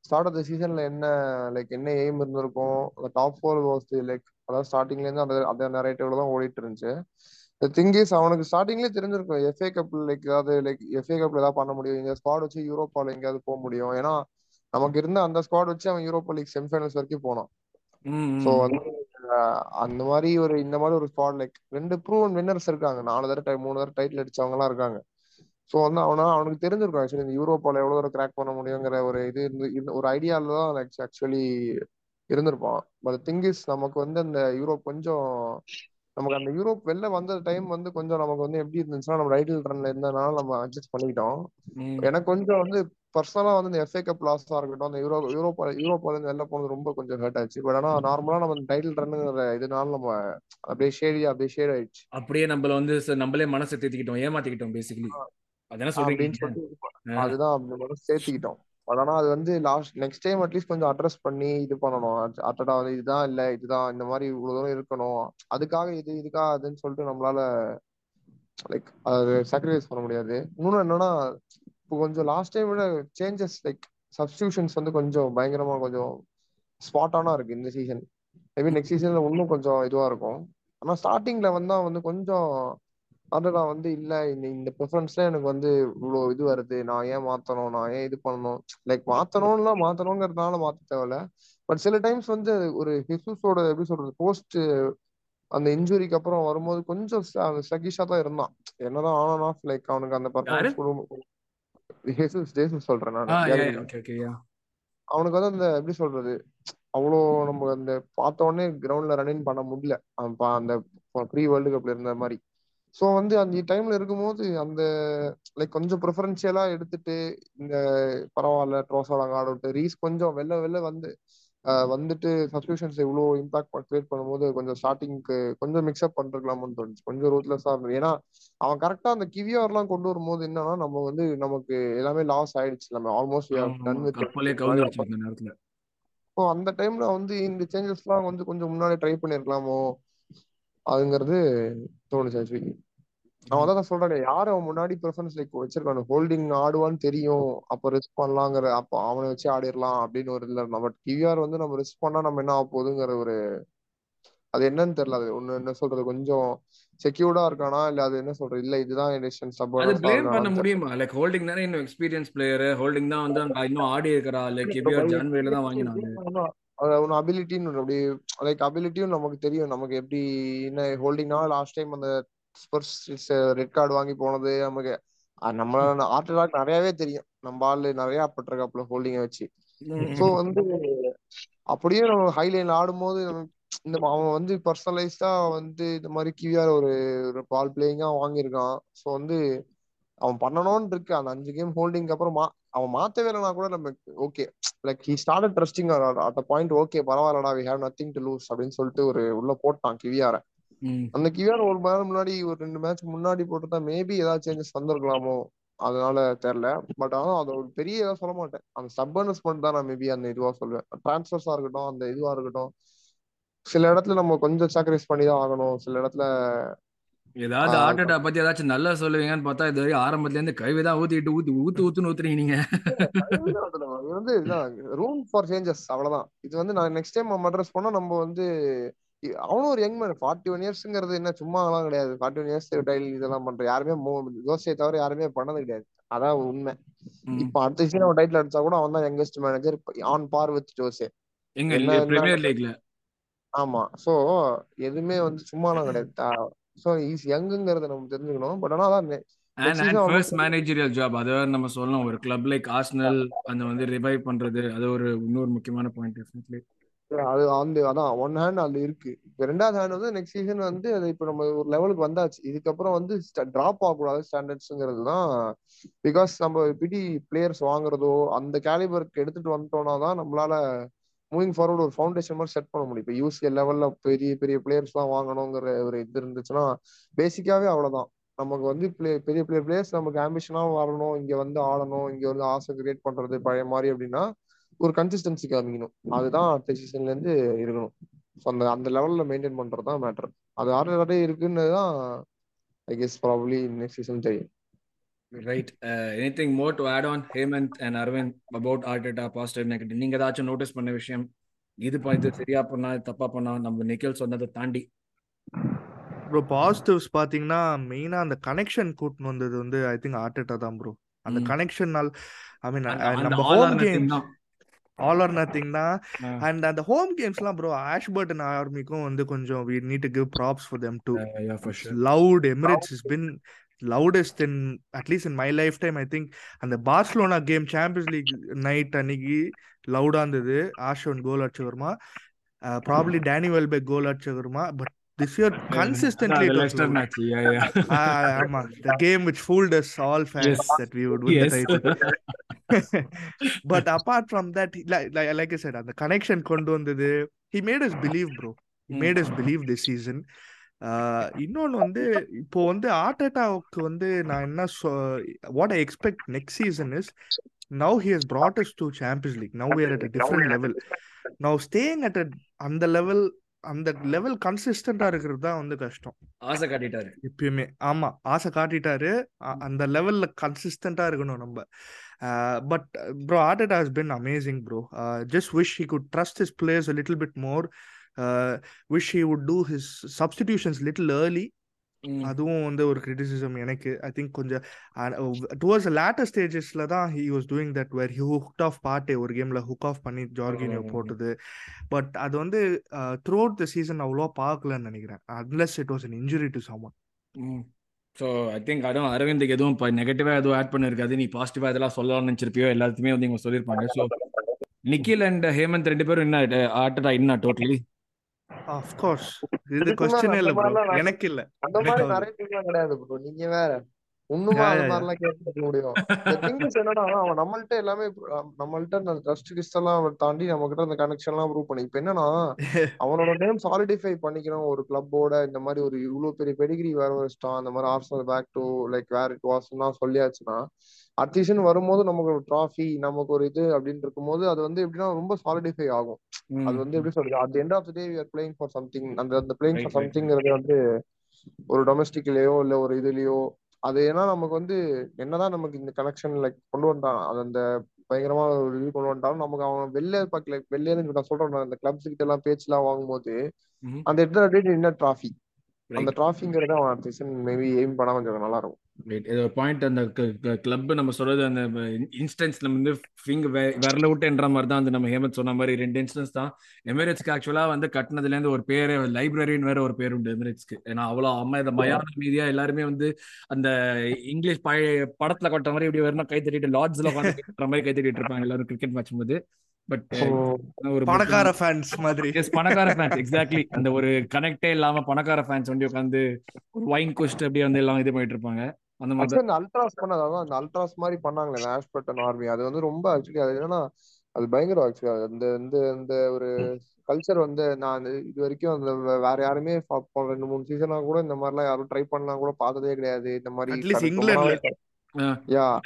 ஸ்டார்ட் ஆஃப் த சீசன்ல என்ன லைக் என்ன எய்ம் இருந்திருக்கும்? அந்த டாப் ஃபோர் வாஸ் லைக் அதாவது ஸ்டார்டிங்ல இருந்து அந்த அந்த நரேட்டிவ்ல தான் ஓடிட்டு இருந்துச்சு. த திங் இஸ் அவனுக்கு ஸ்டார்டிங்லேயே தெரிஞ்சிருக்கும். எஃப்ஏ கப் லைக் ஏதாவது லைக் எஃப்ஏ கப்ல ஏதாவது பண்ண முடியும். இந்த ஸ்குவாட் வச்சு யூரோப்பால எங்கேயாவது போக முடியும். ஏன்னா நமக்கு இருந்த அந்த ஸ்குவாட் வச்சு அவன் யூரோப்பா லீக் செமிஃபைனல்ஸ் வரைக்கும் போனான். ஸோ வந்து அந்த மாதிரி ஒரு இந்த மாதிரி ஒரு ஸ்குவாட் லைக் ரெண்டு ப்ரூவன் வின்னர்ஸ் இருக்காங்க. நாலு தடவை மூணு தடவை டைட்டில் அடிச்சவங்க எல்லாம் இருக்காங்க. ஸோ வந்து அவனா அவனுக்கு தெரிஞ்சிருக்கும் ஆக்சுவலி இந்த யூரோப்பால எவ்வளவு தூரம் கிராக் பண்ண முடியுங்கிற ஒரு இது இருந்து ஒரு ஐடியால தான் ஆக்சுவலி இருந்திருப்பான். பட் திங் இஸ் நமக்கு வந்து அந்த யூரோப் கொஞ்சம் நமக்கு அந்த யூரோப் வெளில வந்த டைம் வந்து கொஞ்சம் நமக்கு வந்து எப்படி இருந்துச்சுன்னா நம்ம ரைட்டில் ரன்ல இருந்தனால நம்ம அட்ஜஸ்ட் பண்ணிக்கிட்டோம். எனக்கு கொஞ்சம் வந்து பர்சனலா வந்து இந்த எஃப்ஏ கப் லாஸா இருக்கட்டும் அந்த யூரோ யூரோப்பா யூரோப்பால இருந்து வெளில போனது ரொம்ப கொஞ்சம் ஹர்ட் ஆச்சு. பட் ஆனா நார்மலா நம்ம டைட்டில் ரன்னுங்கிற இதனால நம்ம அப்படியே ஷேடி அப்படியே ஷேட் ஆயிடுச்சு. அப்படியே நம்மள வந்து நம்மளே மனசை தேத்திக்கிட்டோம் ஏமாத்திக்கிட்டோம் பேசிக்கலி அதான சொல்றீங்க? அதுதான் சேர்த்துக்கிட்டோம். ஆனா அது வந்து last next time at least கொஞ்சம் அட்ரஸ் பண்ணி இது பண்ணணும். அட்டடா வந்து இதுதான் இல்ல இதுதான் இந்த மாதிரி இவ்வளவு தூரம் இருக்கணும். அதுக்காக இது இதுக்காக அதுன்னு சொல்லிட்டு நம்மளால லைக் அது சாக்ரிஃபைஸ் பண்ண முடியாது. இன்னொன்னு என்னன்னா இப்போ கொஞ்சம் லாஸ்ட் டைம் விட சேஞ்சஸ் லைக் சப்ஸ்டியூஷன்ஸ் வந்து கொஞ்சம் பயங்கரமா கொஞ்சம் ஸ்பாட்டானா இருக்கு இந்த சீசன் மேபி நெக்ஸ்ட் சீசன்ல இன்னும் கொஞ்சம் இதுவா இருக்கும். ஆனா ஸ்டார்டிங்ல வந்தா வந்து கொஞ்சம் அடடா வந்து இல்ல. இந்த இந்த ப்ரிஃபரன்ஸ்ல எனக்கு வந்து இவ்வளோ இது வருது. நான் ஏன் மாத்தணும்? நான் ஏன் இது பண்ணணும்? லைக் மாத்தணும்லாம் மாத்தணுங்கிறதுனால மாத்த தேவையில்ல. பட் சில டைம்ஸ் வந்து ஒரு ஹிசூஸோட எப்படி சொல்றது? போஸ்ட் அந்த இன்ஜுரிக்கு அப்புறம் வரும்போது கொஞ்சம் சகிஷா தான் இருந்தான். என்னதான் ஆன் அண்ட் ஆஃப் லைக் அவனுக்கு அந்த பர்ஃபார்மன்ஸ் ஜேசஸ் ஜேசஸ் சொல்றேன் நான். அவனுக்கு வந்து அந்த எப்படி சொல்றது? அவ்வளோ நம்ம அந்த பார்த்த உடனே கிரவுண்ட்ல ரன்னிங் பண்ண முடியல. அந்த ப்ரீ வேர்ல்டு கப்ல இருந்த மாதிரி. ஸோ வந்து அந்த டைம்ல இருக்கும்போது அந்த லைக் கொஞ்சம் ப்ரிஃபரன்ஷியலா எடுத்துட்டு இந்த பரவாயில்ல ட்ரோசால ஆட விட்டு ரீஸ் கொஞ்சம் வெளில வெளில வந்து வந்துட்டு சப்ஸ்கிரிப்ஷன்ஸ் இவ்வளோ இம்பாக்ட் கிரியேட் பண்ணும்போது கொஞ்சம் ஸ்டார்டிங்க்கு கொஞ்சம் மிக்ஸ்அப் பண்ணிருக்கலாம்னு தோணுச்சு. கொஞ்சம் ரூத்லெஸ்ஸா இருந்தது. ஏன்னா அவன் கரெக்டா அந்த கிவியார்லாம் கொண்டு வரும்போது என்னன்னா நம்ம வந்து நமக்கு எல்லாமே லாஸ் ஆயிடுச்சு. நம்ம ஆல்மோஸ்ட் ஸோ அந்த டைம்ல வந்து இந்த சேஞ்சஸ்லாம் வந்து கொஞ்சம் முன்னாடி ட்ரை பண்ணிருக்கலாமோ அதுங்கிறது தோணுச்சு ஆக்சுவலி அவன் அதான் சொல்றானே யார் அவன் முன்னாடி ப்ரிஃபரன்ஸ் லைக் வச்சிருக்கானு ஹோல்டிங் ஆடுவான்னு தெரியும். அப்போ ரிஸ்க் பண்ணலாங்கிற அப்போ அவனை வச்சு ஆடிடலாம் அப்படின்னு ஒரு இருந்தான் பட் கிவிஆர் வந்து நம்ம ரிஸ்க் பண்ணா நம்ம என்ன ஆக போகுதுங்கிற ஒரு அது என்னன்னு தெரியல. அது ஒண்ணு என்ன சொல்றது கொஞ்சம் செக்யூர்டா இருக்கானா இல்ல அது என்ன சொல்றது இல்ல இதுதான் எடிஷன் அது சப்போர்ட் ப்ளேம் பண்ண முடியுமா? லைக் ஹோல்டிங் தானே இன்னும் எக்ஸ்பீரியன்ஸ் பிளேயர் ஹோல்டிங் தான் வந்து அங்க இன்னும் ஆடி இருக்கிறா? லைக் எபிஆர் ஜான்வரியில தான் வாங்கினாங்க ஒன்னு அபிலிட்டின்னு அப்படி லைக் அபிலிட்டியும் நமக்கு தெரியும். நமக்கு எப்படி என்ன ஹோல்டிங்னா லாஸ்ட் டைம் அந்த ரெட் கார்டு வாங்கி போனது நமக்கு நம்ம ஆர்டர் நிறையவே தெரியும். நம்ம ஆளு நிறைய பட்டிருக்காப்புல ஹோல்டிங்க வச்சு. சோ வந்து அப்படியே நம்ம ஹைலைன்ல ஆடும்போது இந்த அவன் வந்து பர்சனலைஸ்டா வந்து இந்த மாதிரி கிவிஆர் ஒரு ஒரு பால் பிளேயிங்கா வாங்கியிருக்கான். ஸோ வந்து அவன் பண்ணணும்னு இருக்கு. அந்த அஞ்சு கேம் ஹோல்டிங்க்கு அப்புறம் மா அவன் மாத்தவே இல்லைனா கூட நம்ம okay like he start trusting at point okay பரவாயில்லடா we have nothing to lose அப்படின்னு சொல்லிட்டு ஒரு உள்ள போட்டான் கிவியார அந்த கிவியார் ஒரு மேட்ச் முன்னாடி ஒரு ரெண்டு மேட்ச் முன்னாடி போட்டுட்டா மேபி ஏதாவது சேஞ்சஸ் வந்திருக்கலாமோ அதனால தெரியல. பட் ஆனா அது ஒரு பெரிய இதா சொல்ல மாட்டேன். அந்த சப்பர்னஸ் மட்டும் தான் நான் மேபி அந்த இதுவா சொல்லுவேன் டிரான்ஸ்ஃபர்ஸா இருக்கட்டும் அந்த இதுவா இருக்கட்டும். சில இடத்துல நம்ம கொஞ்சம் சாக்ரிஃபைஸ் பண்ணி தான் ஆகணும். சில இடத்துல ஏதாவது ஆஹ் ஆர்டேட்டா பத்தி ஏதாச்சும் நல்லா சொல்லுவீங்கன்னு பார்த்தா இது வரைக்கும் ஆரம்பத்துல இருந்து கழுவிதான் ஊத்திட்டு ஊத்தி ஊத்து ஊத்துன்னு ஊத்துறீங்க நீங்க. வந்து ரூம் ஃபார் சேஞ்சஸ் அவ்வளவுதான். இது வந்து நான் நெக்ஸ்ட் டைம் நம்ம அட்ரஸ் பண்ணா நம்ம வந்து அவனும் ஒரு யங் மேன் ஃபார்ட்டி ஒன் இயர்ஸ்ங்கிறது என்ன சும்மாலாம் கிடையாது. ஃபார்ட்டி ஒன் இயர்ஸ் டைல் இதெல்லாம் பண்ற. யாருமே யோசியை தவிர யாருமே பண்ணது கிடையாது. அதான் உண்மை. இப்ப அடுத்த சீசன் அவன் டைட்டில் அடிச்சா கூட அவன் தான் youngest manager on par with Jose ஆமா. சோ எதுவுமே வந்து சும்மாலாம் கிடையாது. சோ இஸ் யங்குங்கிறத நம்ம தெரிஞ்சுக்கணும். பட் ஆனா அதான் ஃபர்ஸ்ட் மேனேஜரியல் ஜாப் அதை நம்ம சொல்லணும். ஒரு கிளப் லைக் ஆர்சனல் அந்த வந்து ரிவைவ் பண்றது அது ஒரு இன்னொரு முக்கியமான பாயிண்ட் டெஃபினெட்லி அது அந்த அதான் ஒன் ஹேண்ட் அது இருக்கு. இப்ப ரெண்டாவது ஹேண்ட் வந்து நெக்ஸ்ட் சீசன் வந்து அது இப்ப நம்ம ஒரு லெவலுக்கு வந்தாச்சு. இதுக்கப்புறம் வந்து டிராப் ஆகக்கூடாது ஸ்டாண்டர்ட்ஸ்ங்கிறது தான் பிகாஸ் நம்ம பிடி பிளேயர்ஸ் வாங்குறதோ அந்த கேலிபருக்கு எடுத்துட்டு வந்துட்டோம்னா தான் நம்மளால மூவிங் ஃபார்வர்டு ஒரு ஃபவுண்டேஷன் மாதிரி செட் பண்ண முடியும். இப்போ யூசிஎல் லெவல்ல பெரிய பெரிய பிளேயர்ஸ் எல்லாம் வாங்கணுங்கிற ஒரு இது இருந்துச்சுன்னா பேசிக்காவே அவ்வளவுதான். நமக்கு வந்து பிளே பெரிய பெரிய பிளேயர்ஸ் நமக்கு ஆம்பிஷனா வரணும். இங்க வந்து ஆடணும். இங்க வந்து ஆசை கிரியேட் பண்றது பழைய மாதிரி அப்படின்னா ஒரு கன்சிஸ்டன்சி காமிக்கணும். அதுதான் அடுத்த சீசன்ல இருந்து இருக்கணும். ஸோ அந்த அந்த லெவல்ல மெயின்டைன் பண்றது தான் மேட்டர் அது ஆர்டர் இருக்குன்னு தான் I guess probably next season தெரியும். Right anything more to add on Hemant and Aravind about Arteta positive negative நீங்க ஏதாச்சும் நோட்டீஸ் பண்ண விஷயம்? இது இது சரியா பண்ணா தப்பா பண்ணா? நம்ம நிக்கில் சொன்னதை தாண்டி. ப்ரோ பாசிட்டிவ்ஸ் பாத்தீங்கன்னா மெயினா அந்த கனெக்ஷன் கூட்டின்னு வந்தது வந்து ஐ திங்க் ஆர்டேட்டா தான் ப்ரோ அந்த. கனெக்ஷனால் ஐ மீன் நம்ம ஹோம் தான். ஆல் ஆர் நத்திங் தான். அண்ட் அந்த ஹோம் கேம்ஸ்லாம் ப்ரோ ஆஷ்பர்டன் ஆர்மிக்கும் வந்து கொஞ்சம் we need to give props for them to yeah, yeah, for it's sure. Loud Emirates is been loudest in at least in my lifetime I think. அந்த Barcelona game Champions League night அன்னைக்கு லவுடா இருந்தது. ஆஷோன் கோல் அடிச்ச வருமா? Probably Danny Welbeck கோல் அடிச்ச வருமா? but this year Yeah, consistently அதான் it was Leicester loud match yeah yeah ஆமா the game which fooled us all fans yes that we would win the yes title but apart from that he- like, like like I said அந்த connection கொண்டு வந்தது he made us believe bro he ம் made us believe this season ஆஹ் இன்னொன்னு வந்து இப்போ வந்து ஆர்டேட்டாவுக்கு வந்து நான் என்ன what I expect next season is now he has brought us to Champions League now we are at a different level now staying at a அந்த level அந்த level கன்சிஸ்டண்டா இருக்கிறது தான் வந்து கஷ்டம். ஆசை காட்டிட்டாரு. எப்பயுமே. ஆமா ஆசை காட்டிட்டாரு. அ- ம். அந்த லெவல்ல கன்சிஸ்டண்டா இருக்கணும் நம்ம. But bro Arteta has been amazing bro just wish he good trust his players little bit more wish he would do his substitutions little early hmm அதுவும் வந்து ஒரு கிரிட்டிசிசம் எனக்கு. ஐ திங்க் கொஞ்சம் டுவர்ட்ஸ் லேட்டர் ஸ்டேஜஸ்ல தான் he was doing that where he hooked off Partey ஒரு கேம்ல hook of பண்ணி ஜார்கினியோ போட்டது. பட் அது வந்து த்ரூ அவுட் த சீசன் அவ்வளோ பார்க்கலன்னு நினைக்கிறேன். Unless it was an injury to someone. Hmm. So I think அதுவும் அரவிந்துக்கு எதுவும் இப்போ நெகட்டிவாக எதுவும் ஆட் பண்ணிருக்காது. நீ பாசிட்டிவாக இதெல்லாம் சொல்லலாம்னு நினச்சிருப்பியோ? எல்லாத்தையுமே வந்து இவங்க சொல்லியிருப்பாங்க. ஸோ நிக்கில் அண்ட் ஹேமந்த் ரெண்டு பேரும் என்ன ஆட்டடா என்ன டோட்டலி ஆஃப் கோர்ஸ் இது அந்த இல்ல ப்ரோ எனக்கு இல்ல. அந்த மாதிரி டீம்லாம் கிடையாது ப்ரோ நீங்க வேற. ஒண்ணுமா அந்த யா மாதிரிலாம் கேட்க முடியும். திங்ஸ் என்னன்னா அவன் நம்மள்ட்ட எல்லாமே நம்மள்ட்ட அந்த ட்ரஸ்ட் கிஸ்ட் எல்லாம் தாண்டி நம்ம கிட்ட அந்த கனெக்ஷன் எல்லாம் ப்ரூவ் பண்ணி. இப்ப என்னன்னா அவனோட நேம் சாலிடிஃபை பண்ணிக்கணும். ஒரு கிளப்போட இந்த மாதிரி ஒரு இவ்வளவு பெரிய பெடிகிரி வேற வச்சிட்டான் அந்த மாதிரி Arsenal back to like where it வாஸ்னா சொல்லியாச்சுன்னா அடுத்த சீசன் வரும்போது நமக்கு ஒரு ட்ராஃபி நமக்கு ஒரு இது அப்படின்னு இருக்கும்போது அது வந்து எப்படின்னா ரொம்ப சாலிடிஃபை ஆகும். அது வந்து எப்படி சொல்றது? At end of the day we are playing for something அந்த அந்த பிளேயிங் ஃபார் சம்திங்கிறது வந்து ஒரு டொமஸ்டிக்லயோ இல்ல ஒரு இதுலயோ அது ஏன்னா நமக்கு வந்து என்னதான் நமக்கு இந்த கனெக்ஷன் லைக் கொண்டு வந்தான் அது அந்த பயங்கரமா ஒரு இது கொண்டு வந்துட்டாலும் நமக்கு அவன் வெளில பார்க்கல வெளியே நான் சொல்றேன் இந்த கிளப்ஸ் கிட்ட எல்லாம் பேச்சுலாம் வாங்கும்போது ம் அந்த இடத்துல என்ன ட்ராஃபி அந்த ட்ராஃபிங்கிறத அவன் அடுத்த சீசன் மேபி எய்ம் பண்ணா கொஞ்சம் நல்லா இருக்கும். பாயிண்ட் அந்த கிளப் நம்ம சொல்றது அந்த இன்ஸ்டன்ஸ்ல வந்து ஃபிங் விரல விட்டுன்ற மாதிரி தான் அந்த நம்ம ஹேமந்த் சொன்ன மாதிரி ரெண்டு இன்ஸ்டன்ஸ் தான். எமிரேட்ஸ்க்கு ஆக்சுவலா வந்து கட்டினதுல இருந்து ஒரு பேரு லைப்ரரின்னு வேற ஒரு பேர் உண்டு எமிரேட்ஸ்க்கு. ஏன்னா அவ்வளோ அம்மா இந்த மயான மீதியா எல்லாருமே வந்து அந்த இங்கிலீஷ் பழைய படத்துல கொட்ட மாதிரி இப்படி வரணும் கை தட்டிட்டு லாட்ஜ்ல உட்காந்து கட்டுற மாதிரி கை தட்டிட்டு இருப்பாங்க எல்லாரும் கிரிக்கெட் மேட்ச் போது. பட் ஒரு பணக்கார ஃபேன்ஸ் மாதிரி. எஸ் பணக்கார ஃபேன்ஸ் எக்ஸாக்ட்லி அந்த ஒரு கனெக்டே இல்லாம பணக்கார ஃபேன்ஸ் வந்து உட்காந்து ஒரு வைன் குஸ்ட் அப்படியே வந்து எல்லாம் இது பண்ணிட்டு இருப்பாங்க. அந்த மாதிரி அந்த அல்ட்ராஸ் பண்ணது அதான் அந்த அல்ட்ராஸ் மாதிரி பண்ணாங்களே அந்த ஆஷ்பர்டன் ஆர்மி அது வந்து ரொம்ப ஆக்சுவலி அது என்னன்னா அது பயங்கரம் ஆக்சுவலி அந்த இந்த இந்த ஒரு கல்ச்சர் வந்து நான் இது வரைக்கும் அந்த வேற யாருமே ரெண்டு மூணு சீசனா கூட இந்த மாதிரிலாம் யாரும் ட்ரை பண்ணலாம் கூட பார்த்ததே கிடையாது. இந்த மாதிரி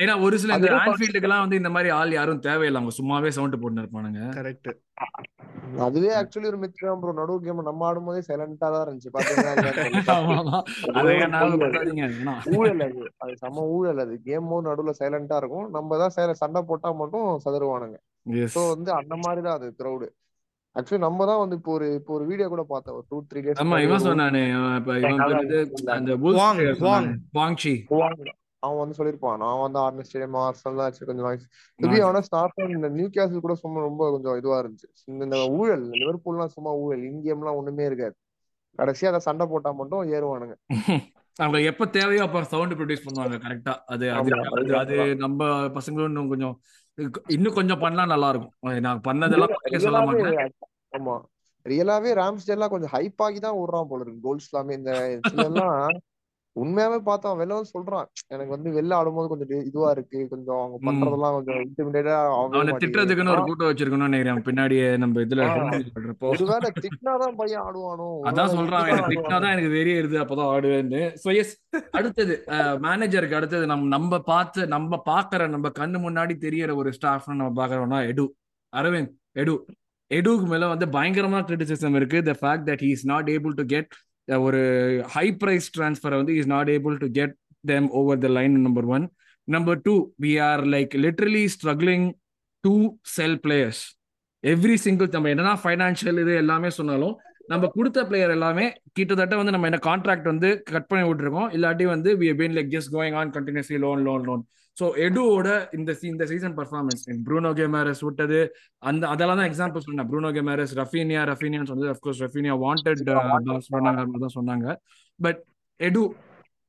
ஏன்னா ஒரு சில இந்த அதுவே ஆன்ஃபீல்டுக்கெல்லாம் வந்து இந்த மாதிரி ஆள் யாரும் தேவையில்லை. அவங்க சும்மாவே சவுண்ட் போட்டு இருப்பானுங்க கரெக்ட் அதுவே ஆக்சுவலி ஒரு மித் ப்ரோ நடுவு கேம் நம்ம ஆடும்போதே சைலண்டா தான் இருந்துச்சு. பாத்தீங்கன்னா ஊழல். அது. அது செம ஊழல் அது. கேம் போது நடுவுல சைலண்டா இருக்கும். நம்ம தான் சைல சண்டை போட்டா மட்டும் சதறுவானுங்க எஸ் சோ வந்து அந்த மாதிரி தான் அது கிரௌடு ஆக்சுவலி நம்ம தான் வந்து இப்போ ஒரு இப்போ ஒரு வீடியோ கூட பார்த்தோம். ஒரு டூ த்ரீ டேஸ் ஆமா இவன் சொன்னானே இப்ப இவன் அந்த வாங், சொன்னானே. வாங்ஷி அவன் வந்து சொல்லியிருப்பான். நான் வந்து ஆர்ன ஸ்டேடியம் ஆர்சனல் தான் ஆச்சு கொஞ்சம் noise to be honest Arsenal இந்த நியூ கேசல் கூட சும்மா ரொம்ப கொஞ்சம் இதுவா இருந்துச்சு. இந்த ஊழல் லிவர்பூல்லாம் சும்மா ஊழல். இங்கேம்லாம் ஒண்ணுமே இருக்காது. கடைசியா அதை சண்டை போட்டா மட்டும் ஏறுவானுங்க. அவங்க எப்ப தேவையோ அப்ப சவுண்ட் ப்ரொடியூஸ் பண்ணுவாங்க கரெக்டா அது அது நம்ம பசங்களும் இன்னும் கொஞ்சம் இன்னும் கொஞ்சம் பண்ணா நல்லா இருக்கும் நான் பண்ணதெல்லாம் சொல்ல மாட்டேன். ஆமா. ரியலாவே ராம்ஸ்டேல்லாம் கொஞ்சம் ஹைப் ஆகி தான் விடுறான் போல இருக்கு. கோல்ஸ் எல்லாமே இந்த எல்லாம் உண்மையாவே பார்த்தா வெளில சொல்றான். எனக்கு வந்து வெளில ஆடும்போது கொஞ்சம் இது- இதுவா இருக்கு. கொஞ்சம் அவங்க. பண்றதெல்லாம் கொஞ்சம் இன்டிமிடேட்டா அவனை திட்டுறதுக்குன்னு ஒரு கூட்டம் வச்சிருக்கணும்னு நினைக்கிறேன். பின்னாடியே நம்ம இதுல பண்றப்போ ஒருவேளை திட்டினாதான் பையன் ஆடுவானோ? அதான் சொல்றான். எனக்கு திட்டினாதான் எனக்கு இருது அப்பதான் ஆடுவேன்னு. சோ எஸ் அடுத்தது மேனேஜருக்கு அடுத்தது நம்ம நம்ம பார்த்து நம்ம பாக்குற நம்ம கண்ணு முன்னாடி தெரியற ஒரு ஸ்டாஃப் நம்ம பாக்குறோம்னா எடு. அரவிந்த் எடு. எடுக்கு மேல வந்து பயங்கரமான கிரிட்டிசிசம் இருக்கு. The fact that he is not able to get ஒரு ஹை பிரைஸ் ட்ரான்ஸ்ஃபரை வந்து is not able to get them over the line number one number two we are like literally struggling to sell players every single நம்ம என்னன்னா financial இது எல்லாமே சொன்னாலும் நம்ம கொடுத்த பிளேயர் எல்லாமே கிட்டத்தட்ட வந்து நம்ம என்ன கான்ட்ராக்ட் வந்து கட் பண்ணி விட்டுருக்கோம். இல்லாட்டி வந்து we been like just going on continuously loan loan loan so எடுவோட இந்த இந்த சீசன் பர்ஃபார்மன்ஸ் ப்ரூனோ கேமரஸ் விட்டது. அந்த அதெல்லாம் தான் எக்ஸாம்பிள் சொன்னேன். ப்ரூனோ கேமரஸ் ரஃபீனியா ரஃபீனியான்னு சொன்னது. அஃப்கோர்ஸ் ரஃபீனியா வாண்டட் சொன்னாங்க தான் சொன்னாங்க. பட் எடு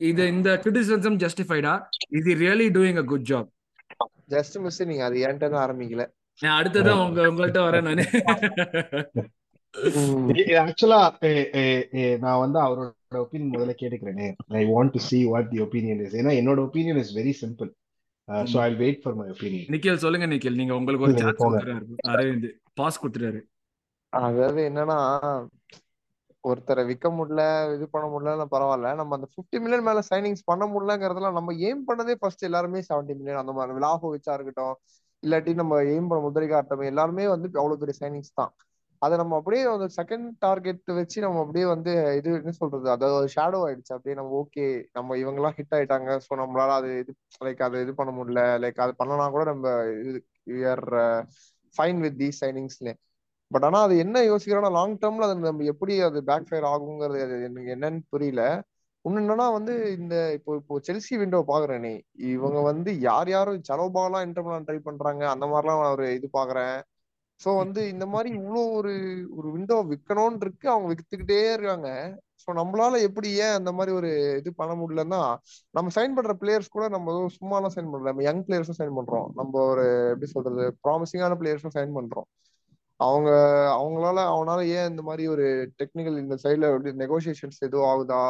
இது இந்த கிரிட்டிசிசம் ஜஸ்டிஃபைடா இது really doing a good job just miss நீங்க அது என்கிட்ட தான் ஆரம்பிக்கல. நான் அடுத்தது உங்க உங்கள்கிட்ட வரேன் நானு. ஆக்சுவலா நான் வந்து அவரோட ஒப்பீனியன் முதல்ல கேட்டுக்கிறேனே. I want to see what the opinion is ஏன்னா என்னோட opinion is very simple so I wait for my opinion Nikhil சொல்லுங்க நிக்கில் நீங்க உங்களுக்கு ஒரு சான்ஸ். கொடுத்துறாரு அரவிந்த் பாஸ் கொடுத்துறாரு அதாவது என்னன்னா ஒருத்தரை விற்க முடியல இது பண்ண முடியல பரவாயில்ல. நம்ம அந்த 50 மில்லியன் மேல சைனிங்ஸ் பண்ண முடியலங்கிறதுலாம் நம்ம எய்ம் பண்ணதே ஃபர்ஸ்ட் எல்லாருமே 70 மில்லியன் அந்த மாதிரி விலாஹோவிச்சா இருக்கட்டும் இல்லாட்டி நம்ம எய்ம் பண்ண இருக்கட்டும் எல்லாருமே வந்து அவ்வளவு பெரிய சைனிங்ஸ் தான். அதை நம்ம அப்படியே அந்த செகண்ட் டார்கெட் வச்சு நம்ம அப்படியே வந்து இது என்ன சொல்றது? அதாவது ஷேடோ ஆயிடுச்சு. அப்படியே நம்ம ஓகே நம்ம இவங்க எல்லாம் ஹிட் ஆயிட்டாங்க. ஸோ நம்மளால அது இது லைக் அதை இது பண்ண முடியல. லைக் அது பண்ணனா கூட நம்ம இது ஆர் ஃபைன் வித் தீஸ் சைனிங்ஸ்ல பட் ஆனா அது என்ன யோசிக்கிறோம்னா லாங் டேர்ம்ல அது நம்ம எப்படி அது பேக் ஃபயர் ஆகுங்கிறது அது எனக்கு என்னன்னு புரியல. இன்னும் என்னன்னா வந்து இந்த இப்போ இப்போ செல்சி விண்டோ பாக்குறேனே இவங்க வந்து யார் யாரும் சலோபாலாம் இன்டர்மலான் ட்ரை பண்றாங்க. அந்த மாதிரிலாம் நான் ஒரு இது பாக்குறேன். சோ வந்து இந்த மாதிரி இவ்வளோ ஒரு ஒரு விண்டோ விற்கணும்னு இருக்கு. அவங்க வித்துக்கிட்டே இருக்காங்க. ஸோ நம்மளால எப்படி ஏன் அந்த மாதிரி ஒரு இது பண்ண முடியலன்னா நம்ம சைன் பண்ற பிளேயர்ஸ் கூட நம்ம சும்மாலாம் சைன் பண்றோம். நம்ம யங் பிளேயர்ஸும் சைன் பண்றோம். நம்ம ஒரு எப்படி சொல்றது ப்ராமிசிங்கான பிளேயர்ஸும் சைன் பண்றோம். அவங்க அவங்களால அவனால ஏன் இந்த மாதிரி ஒரு டெக்னிக்கல் இந்த சைட்ல நெகோசியேஷன்ஸ் எதுவும் ஆகுதா?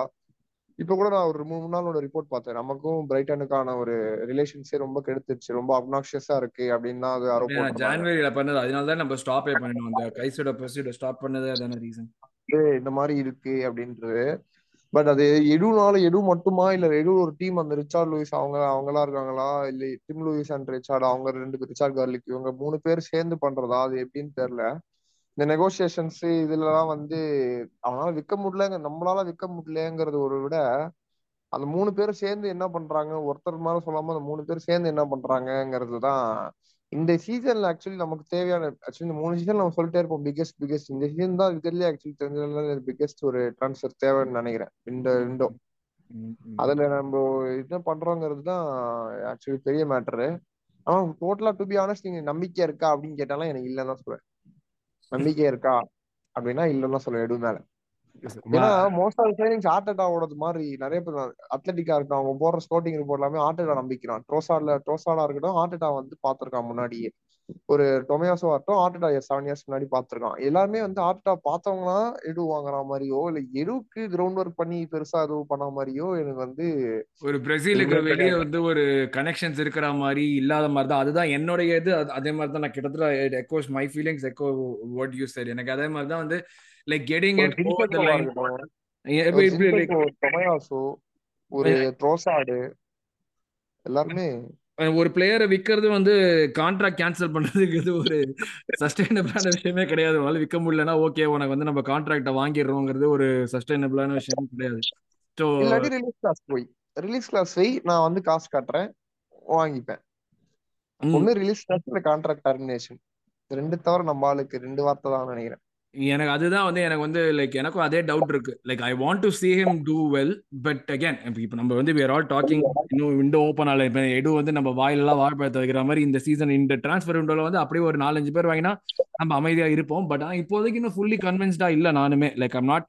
இப்ப கூட நான் ஒரு மூணு நாளோட ரிப்போர்ட் பார்த்தேன். நமக்கும் பிரைட்டனுக்கான ஒரு ரிலேஷன்ஸே ரொம்ப கெடுத்துருச்சு. ரொம்ப அப்னாக்சியஸா இருக்கு அப்படின்னு தான் அது போட்டிருந்தாங்க ஜான்வரியில பண்ணது. அதனால தான் நம்ம ஸ்டாப்பே பண்ணினோம் அந்த கைசோட ப்ரொசீட ஸ்டாப் பண்ணதே அதான ரீசன் இந்த மாதிரி இருக்கு அப்படின்றது. பட் அது எடுனால எடு மட்டுமா? இல்ல எடு ஒரு டீம் அந்த ரிச்சார்ட் லூயிஸ் அவங்க அவங்களா இருக்காங்களா? இல்ல டிம் லூயிஸ் அண்ட் ரிச்சார்ட் அவங்க ரெண்டு ரிச்சார்ட் கார்லிக் இவங்க மூணு பேர் சேர்ந்து பண்றதா? அது எப்படின்னு தெரியல. இந்த நெகோசியேஷன்ஸ் இதுலலாம் வந்து அவனால விற்க முடியலங்க நம்மளால விற்க முடியலங்கிறது ஒரு விட அந்த மூணு பேரும் சேர்ந்து என்ன பண்றாங்க ஒருத்தர் மேல சொல்லாம அந்த மூணு பேர் சேர்ந்து என்ன பண்றாங்கங்கிறது தான் இந்த சீசன்ல ஆக்சுவலி நமக்கு தேவையான ஆக்சுவலி இந்த மூணு சீசன் நம்ம சொல்லிட்டே இருப்போம் பிக்கெஸ்ட் பிக்கெஸ்ட் இந்த சீசன் தான் இருக்கிறதுலே ஆக்சுவலி தெரிஞ்சதுல பிக்கெஸ்ட் ஒரு ட்ரான்ஸ்ஃபர் தேவைன்னு நினைக்கிறேன் இந்த விண்டோ அதுல நம்ம என்ன பண்றோங்கிறது தான் ஆக்சுவலி பெரிய மேட்டரு ஆனா டோட்டலா டு பி ஆனஸ்ட் நீங்க நம்பிக்கை இருக்கா அப்படின்னு கேட்டாலும் எனக்கு இல்லைன்னு தான் சொல்லுவேன் நம்பிக்கை இருக்கா? அப்படின்னா இல்லைன்னு சொல்லுவேன் எடு மேல. ஏன்னா மோஸ்ட் ஆஃப் சைனிங்ஸ் ஆர்டேட்டாவோடது மாதிரி நிறைய பேர் அத்லட்டிக்கா இருக்கட்டும் அவங்க போடுற ஸ்கோட்டிங் ரிப்போர்ட் எல்லாமே ஆர்டேட்டா நம்பிக்கிறான். ட்ரோசாட்ல ட்ரோசாடா இருக்கட்டும் ஆர்டேட்டா வந்து பாத்திருக்கான் முன்னாடியே. ஒரு டொமேசோ ஆகட்டும் ஆர்டேட்டா செவன் இயர்ஸ் முன்னாடி பாத்திருக்கான் எல்லாருமே வந்து ஆர்டேட்டா பார்த்தவங்க எடு வாங்குற மாதிரியோ இல்ல எடுக்கு கிரவுண்ட் ஒர்க் பண்ணி பெருசா எதுவும் பண்ண மாதிரியோ எனக்கு வந்து ஒரு பிரேசிலுக்கு வெளியே வந்து ஒரு கனெக்ஷன்ஸ் இருக்கிற மாதிரி இல்லாத மாதிரி தான். அதுதான் என்னுடைய இது. அது- மாதிரி தான் நான் கிட்டத்தட்ட echoes my feelings echo what you said எனக்கு அதே மாதிரி தான் வந்து like getting it over the line ஒரு டொமேயாசோ ஒரு ட்ரோசாடு எல்லாருமே ஒரு பிளேயரை விற்கிறது வந்து கான்ட்ராக்ட் கேன்சல் பண்றதுக்கு ஒரு சஸ்டைனபிளான விஷயமே கிடையாது. உங்களால விற்க முடியலன்னா ஓகே உனக்கு வந்து நம்ம கான்ட்ராக்டை வாங்கிடுறோங்கிறது ஒரு சஸ்டைனபிளான விஷயம் கிடையாது. ஸோ ரிலீஸ் கிளாஸ் போய். ரிலீஸ் கிளாஸ் போய் நான் வந்து காசு காட்டுறேன் வாங்கிப்பேன். ஒண்ணு ரிலீஸ் கிளாஸ் இல்ல கான்ட்ராக்ட் டெர்மினேஷன் ரெண்டு தவிர நம்ம ஆளுக்கு ரெண்டு வார்த்தை தான் நினைக்கிறேன். எனக்கு அதுதான் வந்து எனக்கு வந்து லைக் எனக்கும் அதே டவுட் இருக்கு. Like I want to see him do well but again இப்போ நம்ம வந்து we ஆல் டாக்கிங் இன்னும் விண்டோ ஓப்பன் ஆகல. இப்போ எடு வந்து நம்ம வாயிலெல்லாம் வாழைப்பழத்தை வைக்கிற மாதிரி இந்த சீசன் இந்த டிரான்ஸ்ஃபர் விண்டோல வந்து அப்படியே ஒரு நாலஞ்சு பேர் வாங்கினா நம்ம அமைதியா இருப்போம். பட் ஆனால் இப்போதைக்கு இன்னும் ஃபுல்லி கன்வின்ஸ்டா இல்லை நானுமே. Like I'm not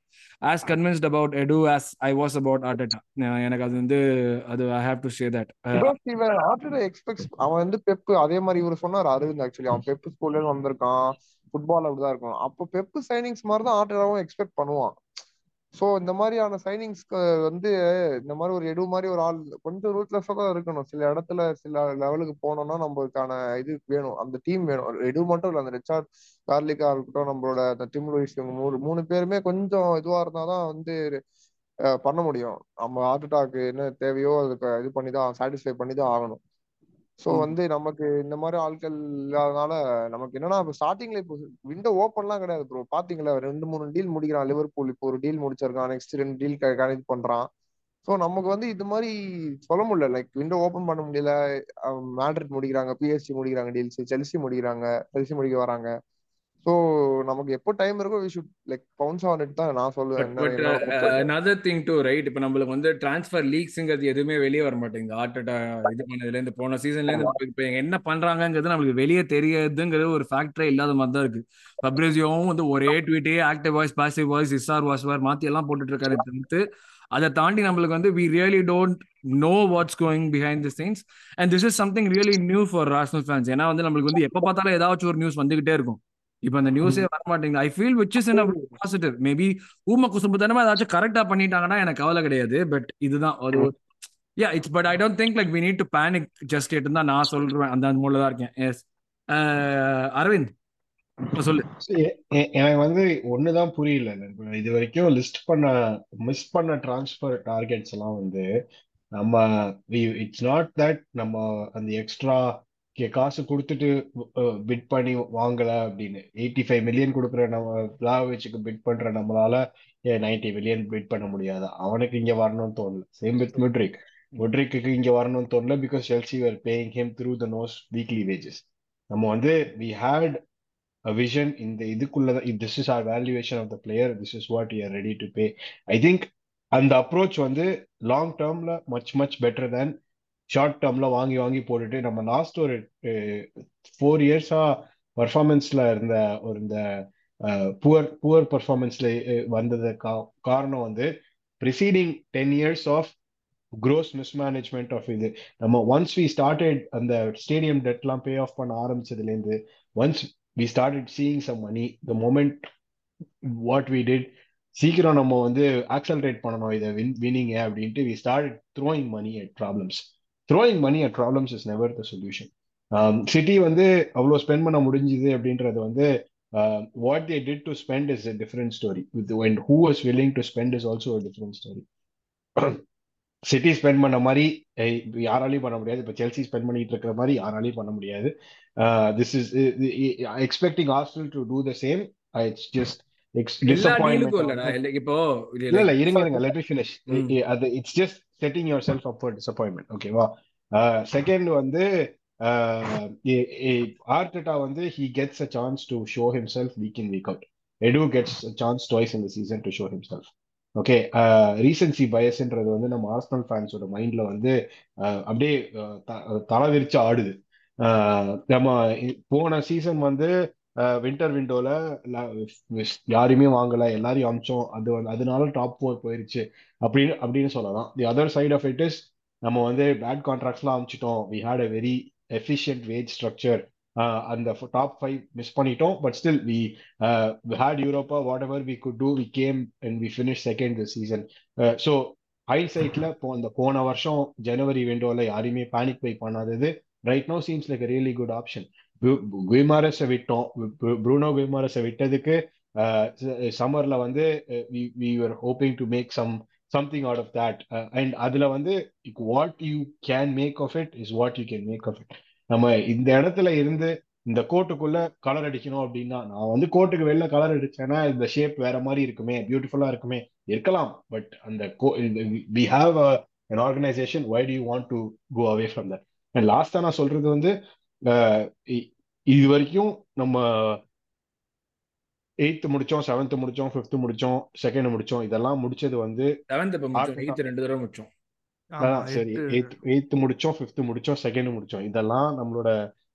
as convinced about Edu as I was about Arteta எனக்கு அது வந்து அது I have to say that expect அவன் வந்து பெப்பு அதே மாதிரி இவர் சொன்னார் அரவிந்த் ஆக்சுவலி அவன் பெப்பு ஸ்கூல்ல வந்திருக்கான். ஃபுட்பால் அப்படிதான் இருக்கும் அப்போ பெப்பு சைனிங்ஸ் மாதிரி தான் ஆர்டராவும் எக்ஸ்பெக்ட் பண்ணுவான். ஸோ இந்த மாதிரியான சைனிங்ஸ்க்கு வந்து இந்த மாதிரி ஒரு எடு மாதிரி ஒரு ஆள் கொஞ்சம் ரூட்லெஸ்ஸா தான் இருக்கணும். சில இடத்துல சில லெவலுக்கு போனோம்னா நம்மளுக்கான இது வேணும். அந்த டீம் வேணும். எடு மட்டும் இல்லை அந்த ரிச்சார்ட் கார்லிக்கா இருக்கட்டும் நம்மளோட அந்த டிம் லூயிஸ் இவங்க மூணு மூணு பேருமே கொஞ்சம் இதுவாக இருந்தால் தான் வந்து பண்ண முடியும். நம்ம ஹார்ட் அட்டாக்கு என்ன தேவையோ அதுக்கு இது பண்ணி தான் சாட்டிஸ்ஃபை பண்ணி தான் ஆகணும். ஸோ வந்து நமக்கு இந்த மாதிரி ஆட்கள் இல்லாதனால நமக்கு என்னன்னா இப்போ ஸ்டார்டிங்ல இப்போ விண்டோ ஓப்பன்லாம் கிடையாது ப்ரோ பாத்தீங்களா? ரெண்டு மூணு டீல் முடிக்கிறான் லிவர்பூல் இப்போ ஒரு டீல் முடிச்சிருக்கான். நெக்ஸ்ட் ரெண்டு டீல் கனெக்ட் பண்றான். ஸோ நமக்கு வந்து இது மாதிரி சொல்ல முடியல. லைக் விண்டோ ஓப்பன் பண்ண முடியல. மேட்ரிட் முடிக்கிறாங்க பிஎஸ்சி முடிக்கிறாங்க டீல்ஸ் செல்சி முடிக்கிறாங்க செல்சி முடிக்க வராங்க. ஸோ நமக்கு எப்போ டைம் இருக்கோ we should like bounce on it தான் நான் சொல்லுவேன். பொறுத்தவரைக்கும். another திங் டு ரைட் இப்போ நம்மளுக்கு வந்து டிரான்ஸ்ஃபர் லீக்ஸுங்கிறது எதுவுமே வெளியே வர மாட்டேங்குது. ஆர்டட்டா இது பண்ணதுல இருந்து போன சீசன்ல இருந்து இப்போ என்ன பண்றாங்கங்கிறது நம்மளுக்கு வெளியே தெரியாதுங்கிறது ஒரு ஃபேக்டரே இல்லாத மாதிரி தான் இருக்கு. ஃபப்ரேசியோவும் வந்து ஒரே ட்வீட்டே ஆக்டிவ் வாய்ஸ் பாசிவ் வாய்ஸ் இஸ்ஆர் வாய்ஸ் வார் மாத்தி எல்லாம் போட்டுட்டு இருக்காரு தவிர்த்து அதை தாண்டி நம்மளுக்கு வந்து we really don't know what's going behind the things and this is something really new for rational fans ஏன்னா வந்து நம்மளுக்கு வந்து எப்போ பார்த்தாலும் ஏதாச்சும் ஒரு நியூஸ் வந்துகிட்டே இருக்கும். இப்போ அந்த நியூஸே வர மாட்டேங்குது I feel which is in positive maybe ஊம குசும்புத்தனமா ஏதாச்சும் கரெக்டா பண்ணிட்டாங்கன்னா எனக்கு கவலை கிடையாது. பட் இதுதான் ஒரு yeah it's but I don't think like we need to panic just எட்டு தான் நான் சொல்றேன். அந்த அந்த தான் இருக்கேன். எஸ் அரவிந்த் இப்ப சொல்லு. எனக்கு வந்து ஒண்ணுதான் புரியல. இது வரைக்கும் லிஸ்ட் பண்ண மிஸ் பண்ண டிரான்ஸ்ஃபர் டார்கெட்ஸ் எல்லாம் வந்து நம்ம இட்ஸ் நாட் தட் நம்ம அந்த எக்ஸ்ட்ரா காசு கொடுத்துட்டு பிட் பண்ணி வாங்கல அப்படின்னு. எயிட்டி ஃபைவ் மில்லியன் கொடுக்குற நம்ம பிளாவிச்சுக்கு பிட் பண்ற நம்மளால நைன்டி மில்லியன் பிட் பண்ண முடியாது? அவனுக்கு இங்க வரணும்னு தோணல. சேம் வித் முட்ரிக் முட்ரிக்கு இங்க வரணும்னு தோணல because Chelsea were paying him through the nose weekly wages நம்ம வந்து வி ஹேட் அ விஷன் இந்த இதுக்குள்ளதான் this is our valuation of the player this is what you are ready to pay I think அந்த approach வந்து long டேர்ம்ல much much better than short டேர்ம்ல வாங்கி வாங்கி போட்டுட்டு நம்ம last ஒரு ஃபோர் இயர்ஸா பர்ஃபார்மன்ஸ்ல இருந்த ஒரு இந்த புவர் புவர் பர்ஃபார்மன்ஸ்ல வந்தது காரணம் வந்து preceding ten years of gross mismanagement of இது. நம்ம ஒன்ஸ் வி ஸ்டார்டட் அந்த ஸ்டேடியம் டெட்லாம் பே ஆஃப் பண்ண ஆரம்பிச்சதுலேருந்து once we started seeing some money the moment what we did சீக்கிரம் நம்ம வந்து ஆக்சலரேட் பண்ணணும் இதை வின் வினிங்க அப்படின்ட்டு we start throwing money at problems throwing money at problems is never the solution City வந்து அவ்வளோ ஸ்பெண்ட் பண்ண முடிஞ்சுது அப்படின்றது வந்து what they did to spend is a different story with and who was willing to spend is also a different story City spend பண்ண மாதிரி யாராலையும் பண்ண முடியாது. இப்போ செல்சி ஸ்பெண்ட் பண்ணிட்டு இருக்கிற மாதிரி யாராலையும் பண்ண முடியாது. This is expecting Arsenal to do the same it's just இப்போ இல்ல இல்ல இருங்க இருங்க லெட் மீ. ஃபினிஷ் அது it's just setting yourself up for disappointment ஓகேவா செகண்ட் வந்து ஆர்டெட்டா வந்து he gets a chance to show himself week in week out Edu gets chance twice இந்த season to show himself okay recency பயஸ்ன்றது வந்து நம்ம Arsenal ஃபேன்ஸோட மைண்ட்ல வந்து அப்படியே தலை விரிச்சு ஆடுது. நம்ம போன சீசன் வந்து வின்டர் விண்டோல யாரையுமே வாங்கல எல்லாரையும் அமிச்சோம். அது அதனால டாப் ஃபோர் போயிருச்சு. அப்படின்னு அப்படின்னு சொல்லலாம். The other side of it is நம்ம வந்து பேட் கான்ட்ராக்ட்ஸ்லாம் அமிச்சிட்டோம். We had a very efficient wage structure அந்த டாப் ஃபைவ் மிஸ் பண்ணிட்டோம். But still we had Europa whatever we could do we came and we finish second the season so ஹைசைட்ல போ அந்த போன வருஷம் ஜனவரி விண்டோல யாரையுமே panic buy பண்ணாதது right no seems like really good option குய்மாரஸை விட்டோம். ப்ரூனோ குய்மாரஸை விட்டதுக்கு சம்மர்ல வந்து we were hoping to make some something out of that and அதுல வந்து what you can make of it is what you can make of it நம்ம இந்த இடத்துல இருந்து இந்த கோட்டுக்குள்ள கலர் அடிக்கணும் அப்படின்னா நான் வந்து கோட்டுக்கு வெளில கலர் அடிச்சேன்னா இந்த ஷேப் வேற மாதிரி இருக்குமே பியூட்டிஃபுல்லா இருக்குமே இருக்கலாம். பட் அந்த we have an organisation why do you want to go away from that and லாஸ்டா நான் சொல்றது வந்து இது வரைக்கும் நம்ம எயித்து முடிச்சோம் செவன்த் முடிச்சோம் ஃபிஃப்த் முடிச்சோம் செகண்ட் முடிச்சோம் இதெல்லாம் முடிச்சது வந்து செவன்த் ரெண்டு தடவை முடிச்சோம். சரி. எயித் எயித்து முடிச்சோம் ஃபிஃப்த் முடிச்சோம் செகண்ட் முடிச்சோம். இதெல்லாம் நம்மளோட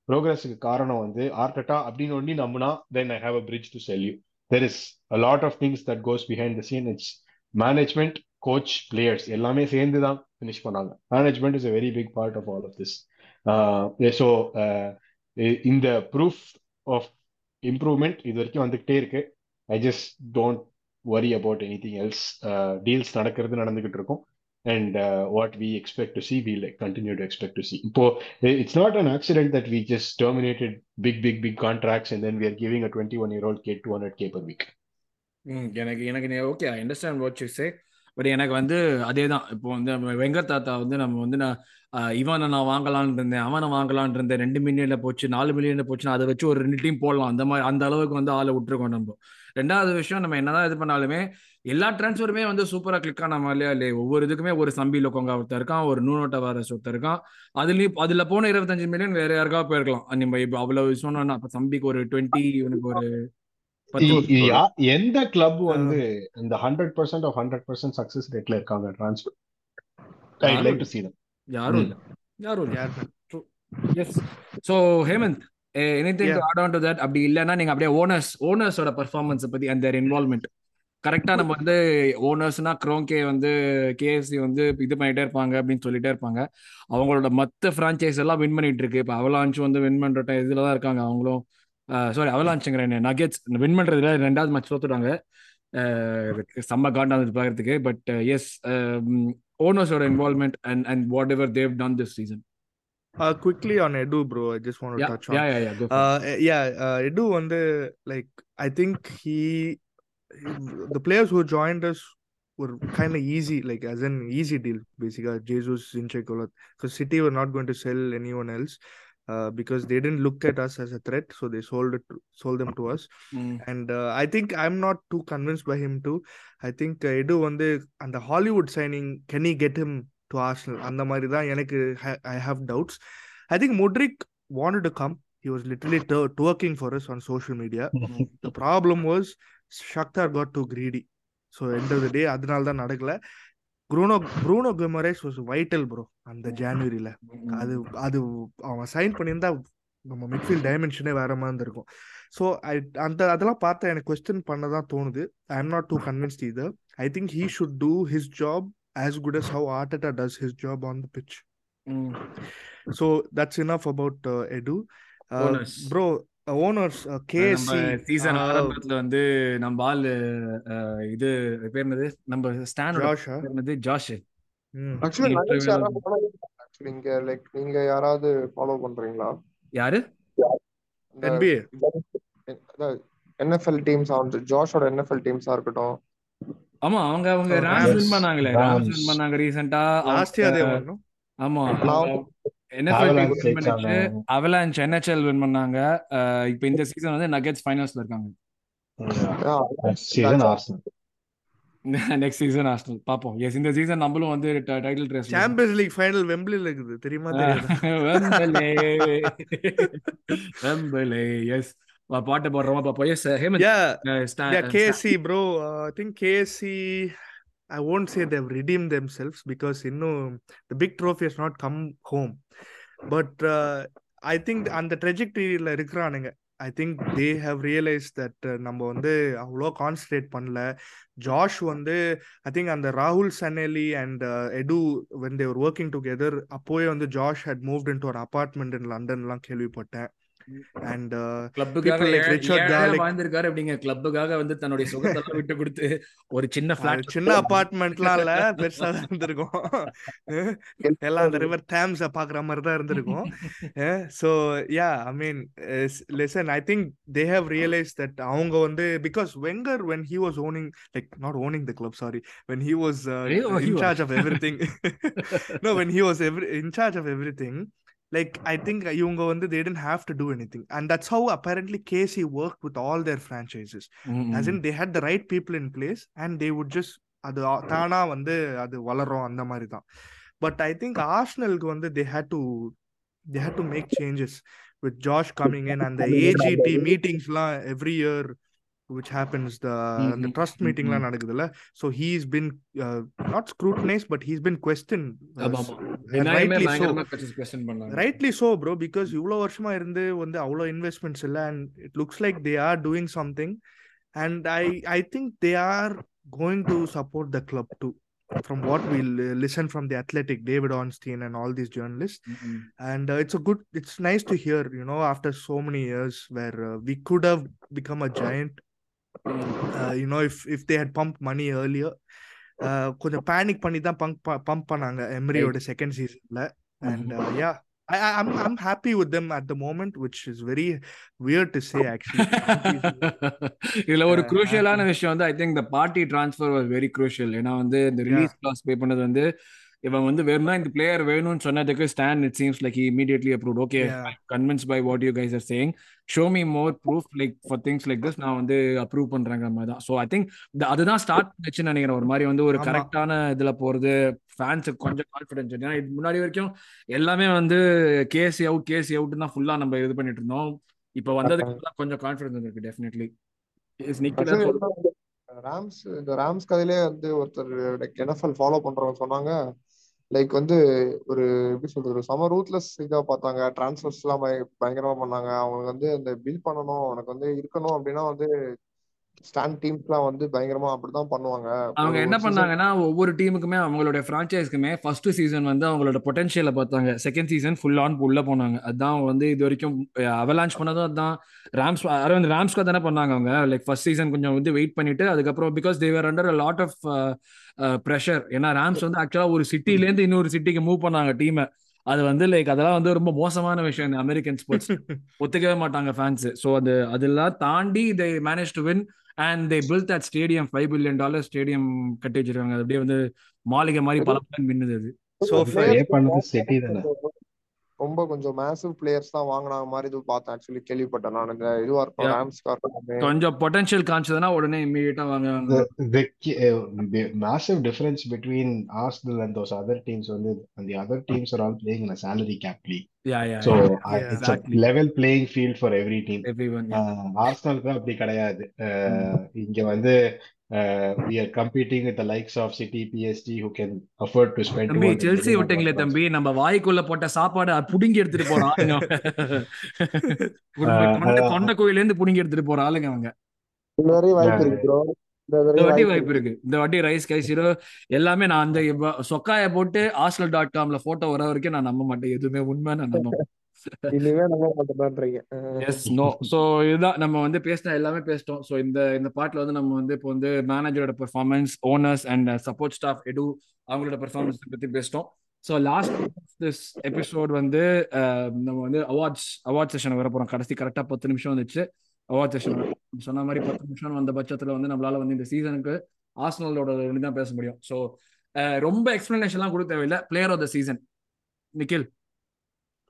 ப்ரோக்ரஸுக்கு காரணம் வந்து ஆர்டட்டா அப்படின்னு ஒண்ணி நம்பினா then I have a bridge to sell you there is a lot of things that goes behind the scene it's management coach players எல்லாமே சேர்ந்து தான் ஃபினிஷ் பண்ணாங்க. Management is a very big part of all of this so இந்த proof of improvement இது வரைக்கும் வந்துகிட்டே இருக்கு I just don't worry about anything else deals நடக்கிறது நடந்துகிட்டு இருக்கும் and uh, what we expect to see, we'll like, continue to expect to see. இப்போ, it's not an accident that we just terminated big, big, big contracts and then we are giving a 21 year old kid 200k per week. ம், எனக்கு எனக்கு okay I understand what you say but எனக்கு வந்து அதே தான் இப்போ வந்து நம்ம தாத்தா வந்து நம்ம வந்து நான் இவனை நான் வாங்கலாம்னு இருந்தேன் அவனை வாங்கலாம்னு இருந்தேன் ரெண்டு மில்லியன்ல போச்சு நாலு மில்லியன்ல போச்சுன்னா அதை வச்சு ஒரு ரெண்டு டீம் போடலாம். அந்த மாதிரி அந்த அளவுக்கு வந்து ஆளை விட்டுருக்கோம் நம்ம. ரெண்டாவது விஷயம் நம்ம என்னதான் இது பண்ணாலுமே எல்லா டிரான்ஸ்ஃபருமே வந்து சூப்பராக கிளிக் ஆன மாதிரியா இல்லையே ஒவ்வொரு இதுக்குமே ஒரு சம்பி லோக்கோங்க ஒருத்தர் இருக்கான் ஒரு நூனோட்ட வர ஒருத்தர் இருக்கான். அதுலயும் அதுல போன இருபத்தஞ்சு மில்லியன் வேற யாருக்காவது போயிருக்கலாம். நம்ம இப்போ அவ்வளவு சொன்னோம்னா அப்ப சம்பிக்கு ஒரு டுவெண்ட்டி இவனுக்கு ஒரு எந்த கிளப் வந்து இந்த hundred percent of hundred percent success ரேட்ல இருக்காங்க? Transfer I like to see them யாரும். இல்ல. யாரும் இல்ல. Yes so Hemanth anything to. Add on to that அப்படி இல்லைன்னா நீங்க அப்படியே ஓனர்ஸ் ஓனர்ஸோட பர்ஃபார்மன்ஸ் பத்தி அந்த இன்வால்மெண்ட் கரெக்டா நம்ம வந்து ஓனர்ஸ்னா க்ரோங்கே வந்து கேஎஃப்சி வந்து இது பண்ணிட்டே இருப்பாங்க அப்படின்னு சொல்லிட்டே இருப்பாங்க. அவங்களோட மத்த ஃப்ரான்ச்சைஸ் எல்லாம் வின் பண்ணிட்டு இருக்கு. இப்போ அவலான்ச் வந்து வின் பண்ற இதுல தான் இருக்காங்க அவங்களும். சாரி அவலான்ச்சுங்கிற நகெட்ஸ் வின் பண்றதுல ரெண்டாவது மேட்ச் தோத்துட்டாங்க செம்ம காண்டா இருந்தது பார்க்கறதுக்கு but yes ஓனர்ஸோட involvement and and whatever they've done this season Uh, quickly on Edu, bro. I just want to Yeah, touch on. yeah, yeah, yeah. Go for it. Uh, yeah, uh, Edu on the like. I think he, he- the players who joined us were kind of easy, like as an easy deal, basically. Uh, because they didn't look at us as a threat, so they sold it, sold them to us. Mm. And uh, I think I'm not too convinced by him too. I think uh, Edu வந்து அந்த Hollywood signing can he get him to Arsenal அந்த மாதிரி தான் எனக்கு I have doubts I think Mudryk wanted to come he was literally t- twerking for us on social media the problem was Shakhtar got too greedy so end of the day அதனால தான் நடக்கல Bruno Bruno Guimaraes was vital bro அந்த ஜான்வரியில அது அது அவன் sign பண்ணியிருந்தா நம்ம மிட்ஃபீல்ட் டைமென்ஷனே வேற மாதிரி இருந்திருக்கும். ஸோ ஐ அந்த அதெல்லாம் பார்த்தா எனக்கு கொஸ்டின் பண்ண தான் தோணுது I am not too convinced either I think he should do his job as good as how Arteta does his job on the pitch. So that's enough about Edu. Bro owners KSE season ஆரம்பத்துல வந்து நம்ம ஆளு இது பேர் என்னது? நம்ம பேர் என்னது? ஜாஷ் இங்க லைக் நீங்க யாராவது ஃபாலோ பண்றீங்களா? யாரு? NBA என்எஃப்எல் டீம்ஸ் ஜாஷோட என்எஃப்எல் டீம்ஸா இருக்கட்டும். ஆமா அவங்க அவங்க Oh, ராம்ஸ் Rams. வின் பண்ணாங்களே. ராம்ஸ். வின் பண்ணாங்க ரீசெண்டா லாஸ்ட் இயர் ஆமா. NFL Avalanche வின் பண்ணிச்சு ஜெயிச்சாங்க. அவலான்ச் NHL வின் பண்ணாங்க. இப்போ இந்த சீசன் வந்து நகெட்ஸ் ஃபைனல்ஸ்ல இருக்காங்க. சீசன் ஆர்சனல் நெக்ஸ்ட் சீசன் ஆஸ்டல் பாப்போம். எஸ் இந்த சீசன் நம்மளும் வந்து title race Champions League final வெம்பிளில இருக்குது. தெரியுமா தெரியாதா? வெம்பலே வெம்பலே எஸ் பாட்டு போடுறோமா பாப்போம். Yes Hemanth yeah. uh, sta- Yeah, uh, I won't say they've redeem themselves because இன்னும் the big trophy is not come home but I think அந்த ட்ரெஜெக்டரியில் இருக்கிறானுங்க. I think they have realise that நம்ம வந்து அவ்வளோ concentrate பண்ணல. Josh வந்து I think அந்த ராகுல் Sanllehi and Edu when they're working together அப்போவே வந்து Josh had moved in to ஒரு அப்பார்ட்மெண்ட் இன் லண்டன்லாம் கேள்விப்பட்டேன். And uh, கிளப்புக்காக people like Richard Garlick வாழ்ந்திருக்காரு அப்படிங்க கிளப்புக்காக வந்து தன்னுடைய சுகத்தெல்லாம் விட்டு கொடுத்து ஒரு சின்ன அது பிளாட் சின்ன அபார்ட்மெண்ட்லாம் இல்ல பெருசா தான் இருந்திருக்கும். எல்லாம் அந்த ரிவர் டேம்ஸ பாக்குற மாதிரி தான் இருந்திருக்கும் so yeah I mean listen I think they have realise that அவங்க வந்து because Wenger when he was owning like not owning the club sorry when he was Yeah, he in was. Charge of everything no when he was every in charge of everything like I think இவங்க வந்து they didn't have to do anything and that's how apparently KC worked with all their franchises as in they had the right people in place and they would just அது ஆ- தானா வந்து அது வளரும் அந்த மாதிரி தான் பட் ஐ திங்க் ஆர்ஸ்னலுக்கு வந்து they had to they had to make changes with Josh coming in அந்த AGT மீட்டிங்ஸ்லாம் every year which happens the அந்த Mhm. Trust மீட்டிங்லாம் நடக்குதுல்ல so he's been not scrutinise but he's been question ஆமா, ஆமா. விநாயகமே rightly so பயங்கரமா question பண்ணாங்க. Rightly so bro because இவ்வளோ வருஷமா இருந்து வந்து அவ்வளோ இன்வெஸ்ட்மெண்ட்ஸ் இல்லை and it looks like they are doing something and I I think they are going to support the club to from what we l- listen from the athletic david ornstein and all these journalists hmm. and uh, it's a good it's nice to hear you know after so many years where uh, we could have become a giant uh, you know if if they had pumped money earlier uh, கொஞ்சம் panic பண்ணி தான் pump pump பண்ணாங்க எம்ரியோட second சீசன்ல and uh, yeah I, I'm I'm happy with them at the moment which is very weird to say actually இதுல ஒரு Uh, குரூஷியலான விஷயம் வந்து I think the Partey transfer was very crucial ஏன்னா வந்து இந்த ரிலீஸ் கிளாஸ் பே பண்ணது வந்து இவன் வந்து வேணும்னா இந்த பிளேயர் வேணும்னு சொன்னதுக்கு stand it seems like immediately approve okay. Convince by what you guys are saying show me more proof like for things like this நான் வந்து அப்ரூவ் பண்றேங்கிற மாதிரி தான். ஸோ ஐ திங்க் அதுதான் ஸ்டார்ட் பண்ணுச்சுன்னு நினைக்கிறேன். ஒரு மாதிரி வந்து ஒரு. கரெக்டான இதுல போறது ஃபேன்ஸுக்கு கொஞ்சம் கான்ஃபிடன்ஸ் ஏன்னா இது முன்னாடி வரைக்கும் எல்லாமே வந்து கேசி அவுட் கேசி அவுட் தான் ஃபுல்லா நம்ம இது பண்ணிட்டு இருந்தோம். இப்போ வந்ததுக்கு கொஞ்சம் கான்ஃபிடன்ஸ் இருக்கு டெஃபினெட்லி ராம்ஸ் இந்த ராம்ஸ் கதையிலே வந்து ஒருத்தர் லைக் என்எஃப்எல் ஃபாலோ பண்றவங்க சொன்னாங்க. லைக் வந்து ஒரு எப்படி சொல்றது ஒரு சம ரூத்லெஸ் இதா பார்த்தாங்க. டிரான்ஸ்ஃபர்ஸ் எல்லாம் பயங்கரமா பண்ணாங்க. அவங்களுக்கு வந்து அந்த பில் பண்ணணும் உனக்கு வந்து இருக்கணும் அப்படின்னா வந்து ஸ்டாண்ட் டீம்ஸ்லாம் வந்து பயங்கரமா அப்படிதான் பண்ணுவாங்க. அவங்க என்ன பண்ணாங்கன்னா ஒவ்வொரு டீமுக்குமே அவங்களோட ஃப்ரான்ச்சைஸ்க்குமே ஃபர்ஸ்ட் சீசன் வந்து அவங்களோட பொட்டன்ஷியலை பார்த்தாங்க. செகண்ட் சீசன் ஃபுல் ஆன் உள்ள போனாங்க. அதான் அவங்க வந்து இது வரைக்கும் அவலான்ச் பண்ணதும் அதான். ராம்ஸ் அரவிந்த் ராம்ஸ்கா தானே பண்ணாங்க அவங்க. லைக் ஃபர்ஸ்ட் சீசன் கொஞ்சம் வந்து வெயிட் பண்ணிட்டு அதுக்கப்புறம் because they're under lot of pressure ஏன்னா ராம்ஸ் வந்து ஆக்சுவலா ஒரு சிட்டிலேருந்து இன்னொரு சிட்டிக்கு மூவ் பண்ணாங்க டீமை அது வந்து லைக் அதெல்லாம் வந்து ரொம்ப மோசமான விஷயம் இந்த அமெரிக்கன் ஸ்போர்ட்ஸ் ஒத்துக்கவே மாட்டாங்க ஃபேன்ஸ் ஸோ அது அதெல்லாம் தாண்டி they manage to win and they build that stadium five billion dollar stadium கட்டி வச்சிருக்காங்க. அது அப்படியே வந்து மாளிகை மாதிரி பல பலன் மின்னுது அது. ரொம்ப கொஞ்சம் மேசிவ் பிளேயர்ஸ் தான் வாங்கினாங்க மாதிரி இது பார்த்தேன் ஆக்சுவலி கேள்விப்பட்டேன் நான் இந்த இதுவா இருக்கும். ராம்ஸ்கா கொஞ்சம் பொட்டன்ஷியல் காமிச்சதுன்னா உடனே இம்மீடியட்டா வாங்க uh, massive difference between Arsenal and those other teams வந்து and the other teams are all playing in a salary cap league. Yeah yeah So Yeah. uh, Yeah. it's Exactly. a level playing field for every team. Everyone Uh, ஆர்சனலுக்கு அப்படி கிடையாது Uh, இங்க வந்து uh, we are competing with the likes of City, PSG who can afford to spend தம்பி 200 Chelsea விட்டீங்களே தம்பி நம்ம வாய்க்குள்ள போட்ட சாப்பாடு புடுங்கி எடுத்துட்டு போற ஆளுங்க. Uh, தொண்டை uh, தொண்டை கோயில இருந்து புடுங்கி எடுத்துட்டு போற ஆளுங்க அவங்க. வாய்ப்பு. இருக்கு ப்ரோ இந்த வாட்டி வாய்ப்பு இருக்கு. இந்த வாட்டி ரைஸ் கைசிரோ எல்லாமே நான் அந்த சொக்காய போட்டு ஹாஸ்டல் டாட் காம்ல போட்டோ வர வரைக்கும் நான் நம்ப மாட்டேன். எதுவுமே உண்மை நான் நம்ப மாட்டேன் இனிமே நம்ப மாட்டேன்றீங்க எஸ் நோ சோ இதுதான். நம்ம வந்து பேசின எல்லாமே பேசிட்டோம். சோ இந்த இந்த பாட்ல வந்து நம்ம வந்து இப்போ வந்து மேனேஜரோட performance owners and support staff Edu அவங்களோட பெர்ஃபார்மன்ஸ் பத்தி பேசிட்டோம். ஸோ லாஸ்ட் திஸ் எபிசோட் வந்து uh, நம்ம வந்து அவார்ட்ஸ் அவார்ட் செஷன் வர போகிறோம் கடைசி கரெக்டாக பத்து நிமிஷம் வந்துச்சு. அவார்ட் செஷன் சொன்ன மாதிரி பத்து நிமிஷம் வந்த பட்சத்தில் வந்து நம்மளால வந்து இந்த சீசனுக்கு ஆஸ்னலோட தான் பேச முடியும். ஸோ uh, ரொம்ப எக்ஸ்பிளனேஷன்லாம் கொடுக்க தேவையில்லை. Player of the season Nikhil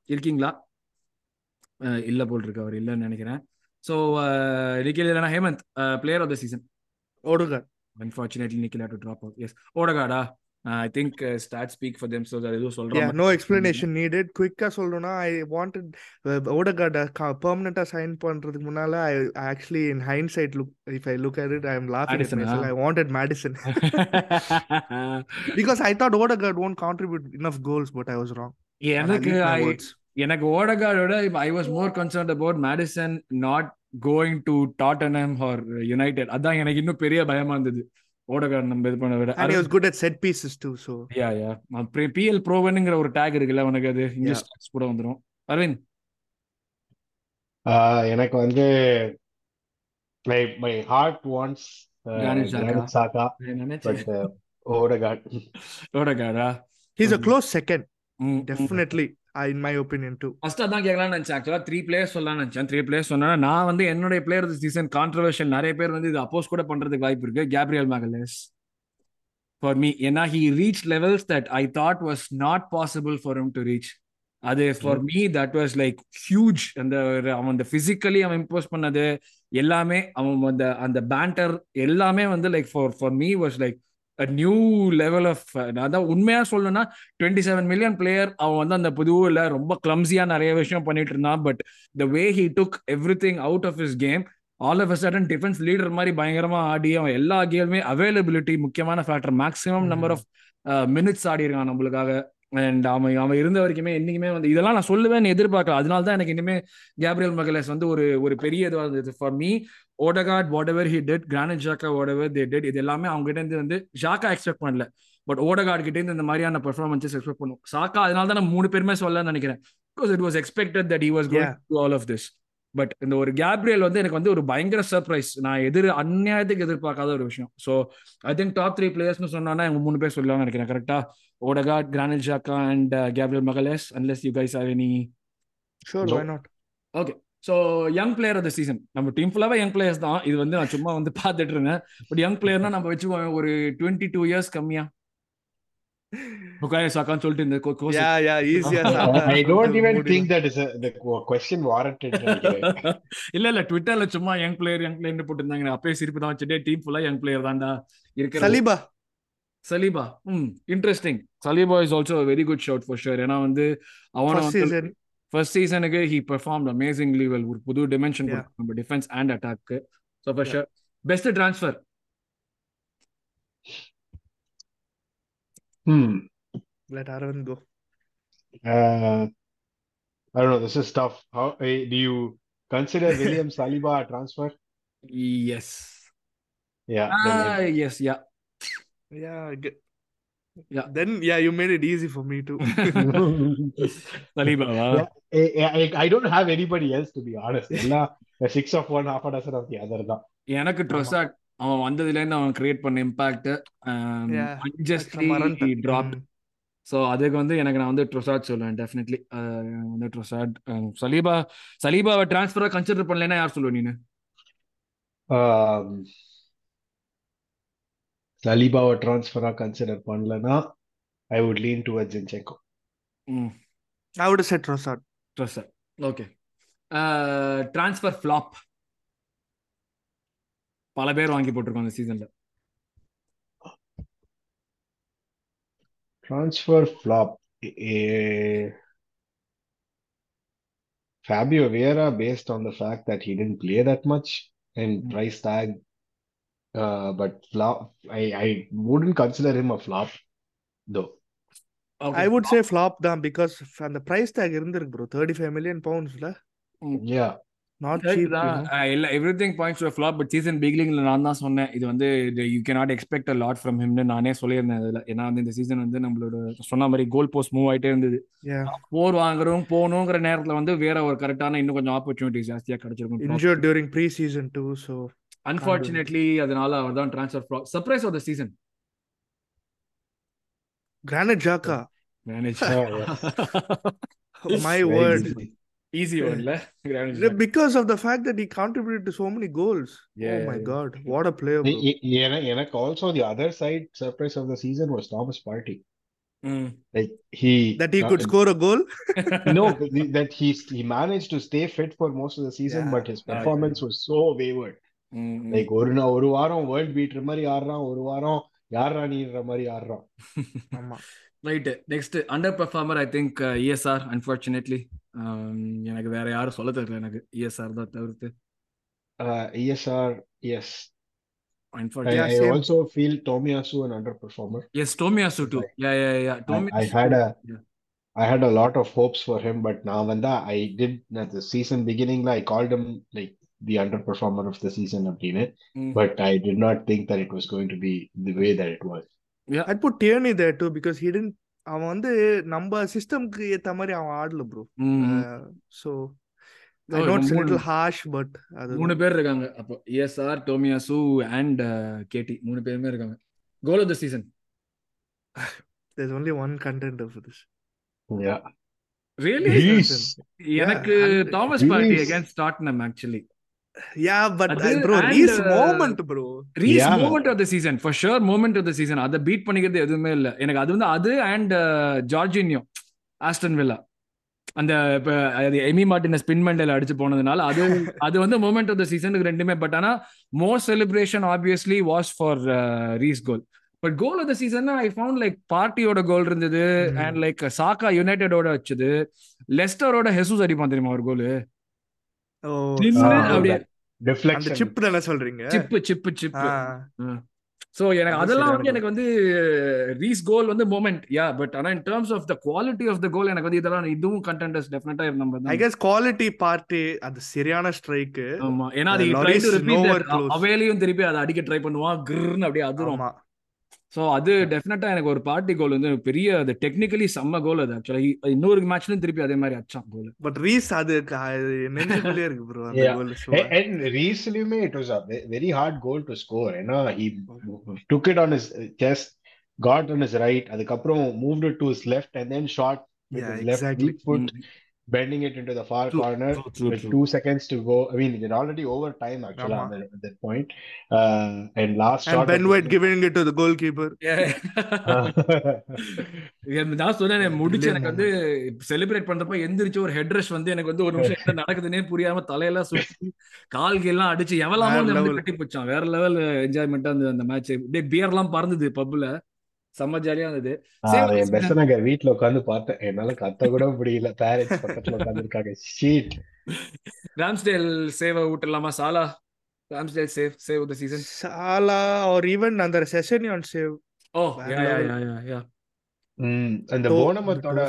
இருக்கீங்களா? இல்ல போல் இருக்கு அவர் இல்லைன்னு நினைக்கிறேன். ஸோ நிக்கில் இல்லைனா Hemanth player of the season Odegaard. Unfortunately Nikhil to drop out yes ஓடகாடா. I think stats speak for them so அது எதுவும் மாதிரி no explanation needed. குயிக்கா சொல்லணும்னா ஐ வாண்டட் ஓடகார்ட பெர்மனண்டா சைன் பண்றதுக்கு முன்னால I actually in hind look if I look at it I am லாஃபிங். I wanted Maddison I thought Odegaard won't contribute enough goals, but I was wrong. And I'll எனக்கு எனக்கு ஓடகார்டோட I was more concern about Maddison not going to Tottenham or United அதான் எனக்கு இன்னும் பெரிய பயமா இருந்தது. ஓடகார்டு நம்ம இது பண்ண விட. And he was good at set pieces too. So. Yeah yeah PL ப்ரோவனுங்கிற ஒரு டேக் இருக்குல்ல உனக்கு அது? இங்கிலீஷ் tags கூட வந்துரும். அரவிந்த் எனக்கு வந்து my my heart. Granit Xhaka but Odegaard ஓடகாடா He's a close second, hmm definitely, in my opinion too first அதான் கேட்கலாம்னு நினைச்சேன். ஆக்சுவலா த்ரீ பிளேயர்ஸ் சொல்லலாம்னு நினைச்சேன். த்ரீ பிளேயர்ஸ் சொன்னா நான் வந்து என்னுடைய பிளேயர் சீசன் கான்ட்ரவர்ஷியல் நிறைய பேர் வந்து இது அப்போஸ் கூட பண்றதுக்கு வாய்ப்பு இருக்கு. கேப்ரியல் மேகலேஸ் ஃபார் மீ ஏன்னா he reach levels that I thought was not possible for him to reach அது for me that was like huge அந்த ஒரு அவன் அந்த பிசிக்கலி அவன் இம்போஸ் பண்ணது எல்லாமே அவன் அந்த அந்த பேண்டர் எல்லாமே வந்து like for for me was like new level of அதான் உண்மையா சொல்லணும்னா டுவெண்ட்டி செவன் மில்லியன் பிளேயர் அவன் வந்து அந்த புதுவில் ரொம்ப கிளம்ஸியா நிறைய விஷயம் பண்ணிட்டு இருந்தான். But the way he took everything out of his game all of sudden defence leader மாதிரி பயங்கரமா ஆடி அவன் எல்லா கேமுமே அவைலபிலிட்டி முக்கியமான factor maximum number of minutes ஆடி இருக்கான் நம்மளுக்காக. அண்ட் அவன் அவன் இருந்த வரைக்குமே என்னைக்குமே வந்து இதெல்லாம் நான் சொல்லுவேன்னு எதிர்பார்க்கல. அதனால தான் எனக்கு இனிமே கேப்ரியல் மகலேஸ் வந்து ஒரு ஒரு பெரிய இதுவாக இருந்தது. For me Odegaard whatever he did Granit Xhaka whatever they did இது எல்லாமே அவங்க கிட்ட இருந்து வந்து ஜாக்கா எக்ஸ்பெக்ட் பண்ணல. பட் ஓடகார்ட் கிட்ட இருந்து இந்த மாதிரியான பெர்ஃபார்மன்ஸஸ் எக்ஸ்பெக்ட் பண்ணும். சாக்கா அதனால தான் நான் மூணு பேருமே சொல்லலாம்னு நினைக்கிறேன். Because it was expected that he was going. To all of this but இந்த ஒரு கேப்ரியல் வந்து எனக்கு வந்து ஒரு பயங்கர சர்ப்ரைஸ் நான் எதிர் அந்நியாயத்துக்கு எதிர்பார்க்காத ஒரு விஷயம். So I think top three பிளேயர்ஸ்னு சொன்னா இவங்க மூணு பேர் சொல்லலாம்னு நினைக்கிறேன் கரெக்டா Odegaard Granit Xhaka and Gabriel Magalhaes unless you guys have any No. why not? Okay so young player of the season நம்ம டீம் ஃபுல்லாவே யங் பிளேயர்ஸ் தான். இது வந்து நான் சும்மா வந்து பார்த்துட்டு இருந்தேன். பட் யங் பிளேயர்னா நம்ம வச்சுக்கோங்க ஒரு டுவெண்ட்டி டூ இயர்ஸ் புகாய சாக்கான்னு சொல்லிட்டு இந்த கோ- coach Yeah, yeah, easier. I don't even think that is a, the question warranted. நினைக்கிறேன். இல்ல இல்ல ட்விட்டர்ல சும்மா யங் பிளேயர் யங் பிளேயர் போட்டுருந்தாங்க அப்பயே சிரிப்பு தான் வச்சுட்டே டீம் ஃபுல்லா யங் பிளேயர் தான்டா இருக்கிற Saliba. Saliba hmm interesting Saliba is also very good shot for sure ஏன்னா வந்து அவன First வந்து season. ஃபர்ஸ்ட் சீசனுக்கு ஹி பெர்ஃபார்ம் அமேசிங்லி வெல் ஒரு புது டிமென்ஷன். நம்ம defence and attack so for. Sure best transfer Hmm. Let Arvind go. Uh, I don't know. This is tough. How eh, do you consider William Saliba a transfer? Yes Yeah. then it- yes yeah Yeah, I get. Yeah. Then yeah, you made it easy for me too. சலீபாவா Yeah, eh, eh, I, I don't have anybody else to be honest. எல்லாம் six of one, half a dozen of the other தான். எனக்கு ட்ரொசாட் அவன் வந்ததுல இருந்து அவன் create பண்ண impact. அன்ஜஸ்ட்லி. Drop. So அதுக்கு வந்து எனக்கு நான் வந்து ட்ரொசாட் சொல்லுவேன் டெஃபினெட்லி வந்து ட்ரொசாட் சலீபா சலீபாவை டிரான்ஸ்ஃபரா கன்சிடர் பண்ணலைன்னா யார் சொல்லுவ நீனு Um, Salibaவை transfer-ஆ consider பண்ணலனா I would lean towards Zinchenko. ம் I would have said Trossard. Trossard okay transfer flop பல பேர் வாங்கி போட்டிருக்கோம் அந்த சீசன்ல Transfer flop. Eh, Fabio Vieira, based on the fact that he didn't play that much and Mm. price tag, uh, but flop. I I wouldn't consider him a flop, though. I would say flop தான் because அந்த price tag இருந்திருக்கு bro 35 million pounds ல Yeah. Not cheap you know. இல்ல everything points to flop but season பிகினிங்ல நான் தான் சொன்னேன். இது வந்து you cannot expect a lot from ஹிம்னு நானே சொல்லியிருந்தேன் இதுல. ஏன்னா வந்து இந்த சீசன் வந்து நம்மளோட சொன்ன மாதிரி கோல் போஸ்ட் மூவ் ஆயிட்டே இருந்தது. போர் வாங்குறோம் போகணுங்கிற நேரத்துல வந்து வேற ஒரு கரெக்டான இன்னும் கொஞ்சம் ஆப்பர்ச்சுனிட்டிஸ் ஜாஸ்தியா கிடைச்சிருக்கும் injured during pre-season too so unfortunately அதனால அவர் தான் transfer flop surprise of the season Oh, yeah. my Very word easy. Easy ஒன்ல because of the fact that he contributed to so many goals Yeah, oh my yeah. god what a player bro. E- e- eன- எனக்கு also the other side surprise of the season was Thomas Partey. Like he that he could score a goal no but the- that he he managed to stay fit for most of the season, Yeah. but his performance was so wayward. Like ஒரு நா- ஒரு வாரம் world பீட்ற மாதிரி ஆடுறான் ஒரு வாரம் யார் ராணின்ற மாதிரி ஆடுறான் ஆமா right next underperformer I think ESR unfortunately எனக்கு வேற யாரும் சொல்ல தெரியல எனக்கு இஎஸ்ஆர் தான் தவிர்த்து ESR yes I, unfortunate Yeah, I same. also feel Tomiyasu an underperformer. Yes Tomiyasu too yeah yeah yeah I, I had a I had a lot of hopes for him, but now when that I did at the season beginning, I called him like the underperformer of the season, அப்படின்னு. but I did not think that it was going to be the way that it was. I'd put Tierney there too because he didn't அவன் வந்து நம்ம சிஸ்டம்க்கு ஏத்த மாதிரி அவன் ஆடல bro little harsh, but அது மூணு பேர் இருக்காங்க. அப்போ இஎஸ்ஆர் டோமியாசு அண்ட் கேடி மூணு பேருமே இருக்காங்க. Goal of the season there's only one contender for this. Yeah. Really. எனக்கு Thomas Partey. Against Tottenham actually Yeah, but அது bro, and, Reece uh, moment, bro. Reece Yeah. Moment of the season for sure moment of the season அதை beat பண்ணிக்கிறது எதுவுமே இல்ல. எனக்கு அது வந்து அது அண்ட் ஜார்ஜினியோ ஆஸ்டன் வில்லா அந்த எமி மார்டின ஸ்பின் மண்டல அடிச்சு போனதுனால அது அது வந்து மூமெண்ட் ஆஃப் த சீசனுக்கு ரெண்டுமே. பட் ஆனா more celebration obviously was for Reece goal but goal of the season I found like பார்ட்டியோட கோல் இருந்தது. அண்ட் லைக் சாக்கா யுனைடெடோட வச்சது. லெஸ்டரோட ஹெசூஸ் அடிப்பான் தெரியுமா ஒரு கோல் அப்படியே தானே சொல்றீங்க? Chip chip chip Ah, so எனக்கு அது அதெல்லாம் வந்து எனக்கு வந்து ரீஸ் கோல் வந்து மூமெண்ட் யா பட் ஆனா in terms of the quality of the goal எனக்கு வந்து இதெல்லாம் இதுவும் கண்டென்டர்ஸ் டெஃபினட்டா நம்ம I guess quality party அது சரியான ஸ்ட்ரைக் ஆமா. ஏன்னா அது. அவையிலையும் திருப்பி அதை அடிக்க ட்ரை பண்ணுவான். கிர்னு அப்படியே அதிரும். சோ அது டெஃபினட்டா எனக்கு ஒரு பார்ட்டி கோல் வந்து பெரிய அது டெக்னிக்கலி செம்ம கோல் அது. ஆக்சுவலா இன்னொரு மேட்ச்லயும் திருப்பி அதே மாதிரி அச்சான் கோல் பட் ரீஸ் அது நெஞ்சுக்குள்ளே இருக்கு ப்ரோ அந்த. கோல் a ve- very hard goal to score. You know, he took it on his chest, got on his right, அதுக்கப்புறம் moved it to his left, and then shot with Yeah, his left exactly. weak foot, bending it into the far True, corner true, true, with true. two seconds to go. I mean, they're already over time actually ஆமா. at that, at that point. Uh, and last and shot. Ben of- White giving it to the goalkeeper நான் சொன்னேன் முடிச்சு Brilliant எனக்கு வந்து celebrate பண்றப்ப எந்திரிச்சு ஒரு head rush வந்து எனக்கு வந்து ஒரு நிமிஷம் என்ன நடக்குதுன்னே புரியாம தலையெல்லாம் சுத்தி கால்கள் எல்லாம் அடிச்சு வந்து level. கட்டி போச்சான் வேற லெவல் என்ஜாய்மெண்டா அந்த அந்த மேட்ச் அப்படியே பியர் எல்லாம் பறந்தது பப்ல செம்ம ஜாலியா இருந்தது. ஆ, Same என் as- பெஸ்ட் நகர் வீட்ல உட்காந்து பார்த்தேன். என்னால கத்த கூட முடியல. பேரண்ட்ஸ் பக்கத்துல உட்கார்ந்து இருக்காங்க ஷீட் ராம்ஸ்டேல் சேவ விட்டுலாமா Salah Ramsdale save save the season Salah or even அந்த session on save. Oh yeah yeah. Yeah yeah yeah அந்த Toe- போனமத்தோட.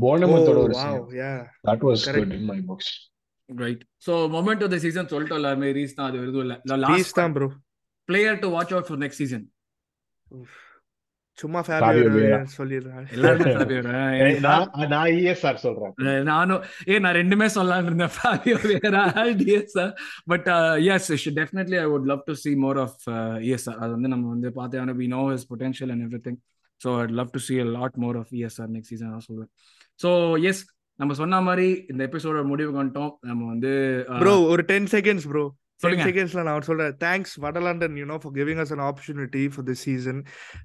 போனமத்தோட oh ஒரு yeah. That was Correct. good in my books. Right so moment of the season சொல்லிட்டோம் எல்லாருமே raise தான் அது எதுவும் இல்ல. லாஸ்ட் தான் bro player to watch out for next season சும்மா ஃபேபியோ நான் இஎஸ்ஆர் சொல்றேன். நானும் ஏ நான் ரெண்டுமே சொல்லலாம்னு இருந்தேன். But yes definitely I would love to see more of ESR அது வந்து நம்ம வந்து know his potential and everything. So I'd love to see a lot more of ESR next season நான் சொல்லுவேன் so எஸ் நம்ம சொன்ன மாதிரி இந்த எபிசோட முடிவுக்கு வந்துட்டோம் நம்ம வந்து ப்ரோ ஒரு டென் செகண்ட்ஸ் ப்ரோ சொல்லுங்க. செகண்ட்ஸ்ல நான் சொல்றேன் thanks வடலண்டன் you know for giving us an opportunity for this season.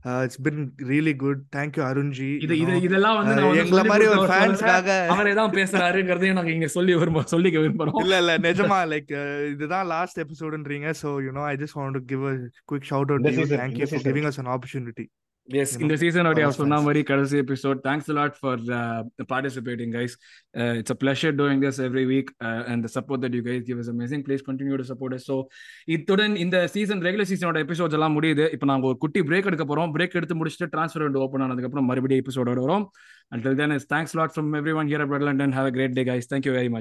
Uh, it's been really good. Thank you arunji இது இது. இதெல்லாம் வந்து Uh, நான் எங்களை மாதிரி ஒரு. ஃபேன்ஸ்க்காக அவரே தான் பேசுறாருங்கிறதையும் நாங்க இங்க சொல்லி விரும்ப சொல்லிக்க விரும்புறோம். இல்ல இல்ல நிஜமா லைக் இதுதான் last எபிசோடுன்றீங்க so you know I just want to give a quick shout out to you. thank you for giving us an opportunity. Yes இந்த know, சீசனோட for அவர் us சொன்ன. மாதிரி கடைசி episode thanks lot for participating guys it's a pleasure doing this every week and support that you guys give is amazing please continue to support so இத்துடன் இந்த season regular சீசனோட episodes எல்லாம் முடியுது. இப்போ நாங்கள் ஒரு குட்டி பிரேக் எடுக்க போறோம். பிரேக் எடுத்து முடிச்சுட்டு ட்ரான்ஸ்ஃபர் விண்டோ ஓப்பன் ஆனதுக்கப்புறம் மறுபடியும் எபிசோடோட வரும். Until then it's thanks a lot from everyone here at Red London. Have a great day guys. Thank you very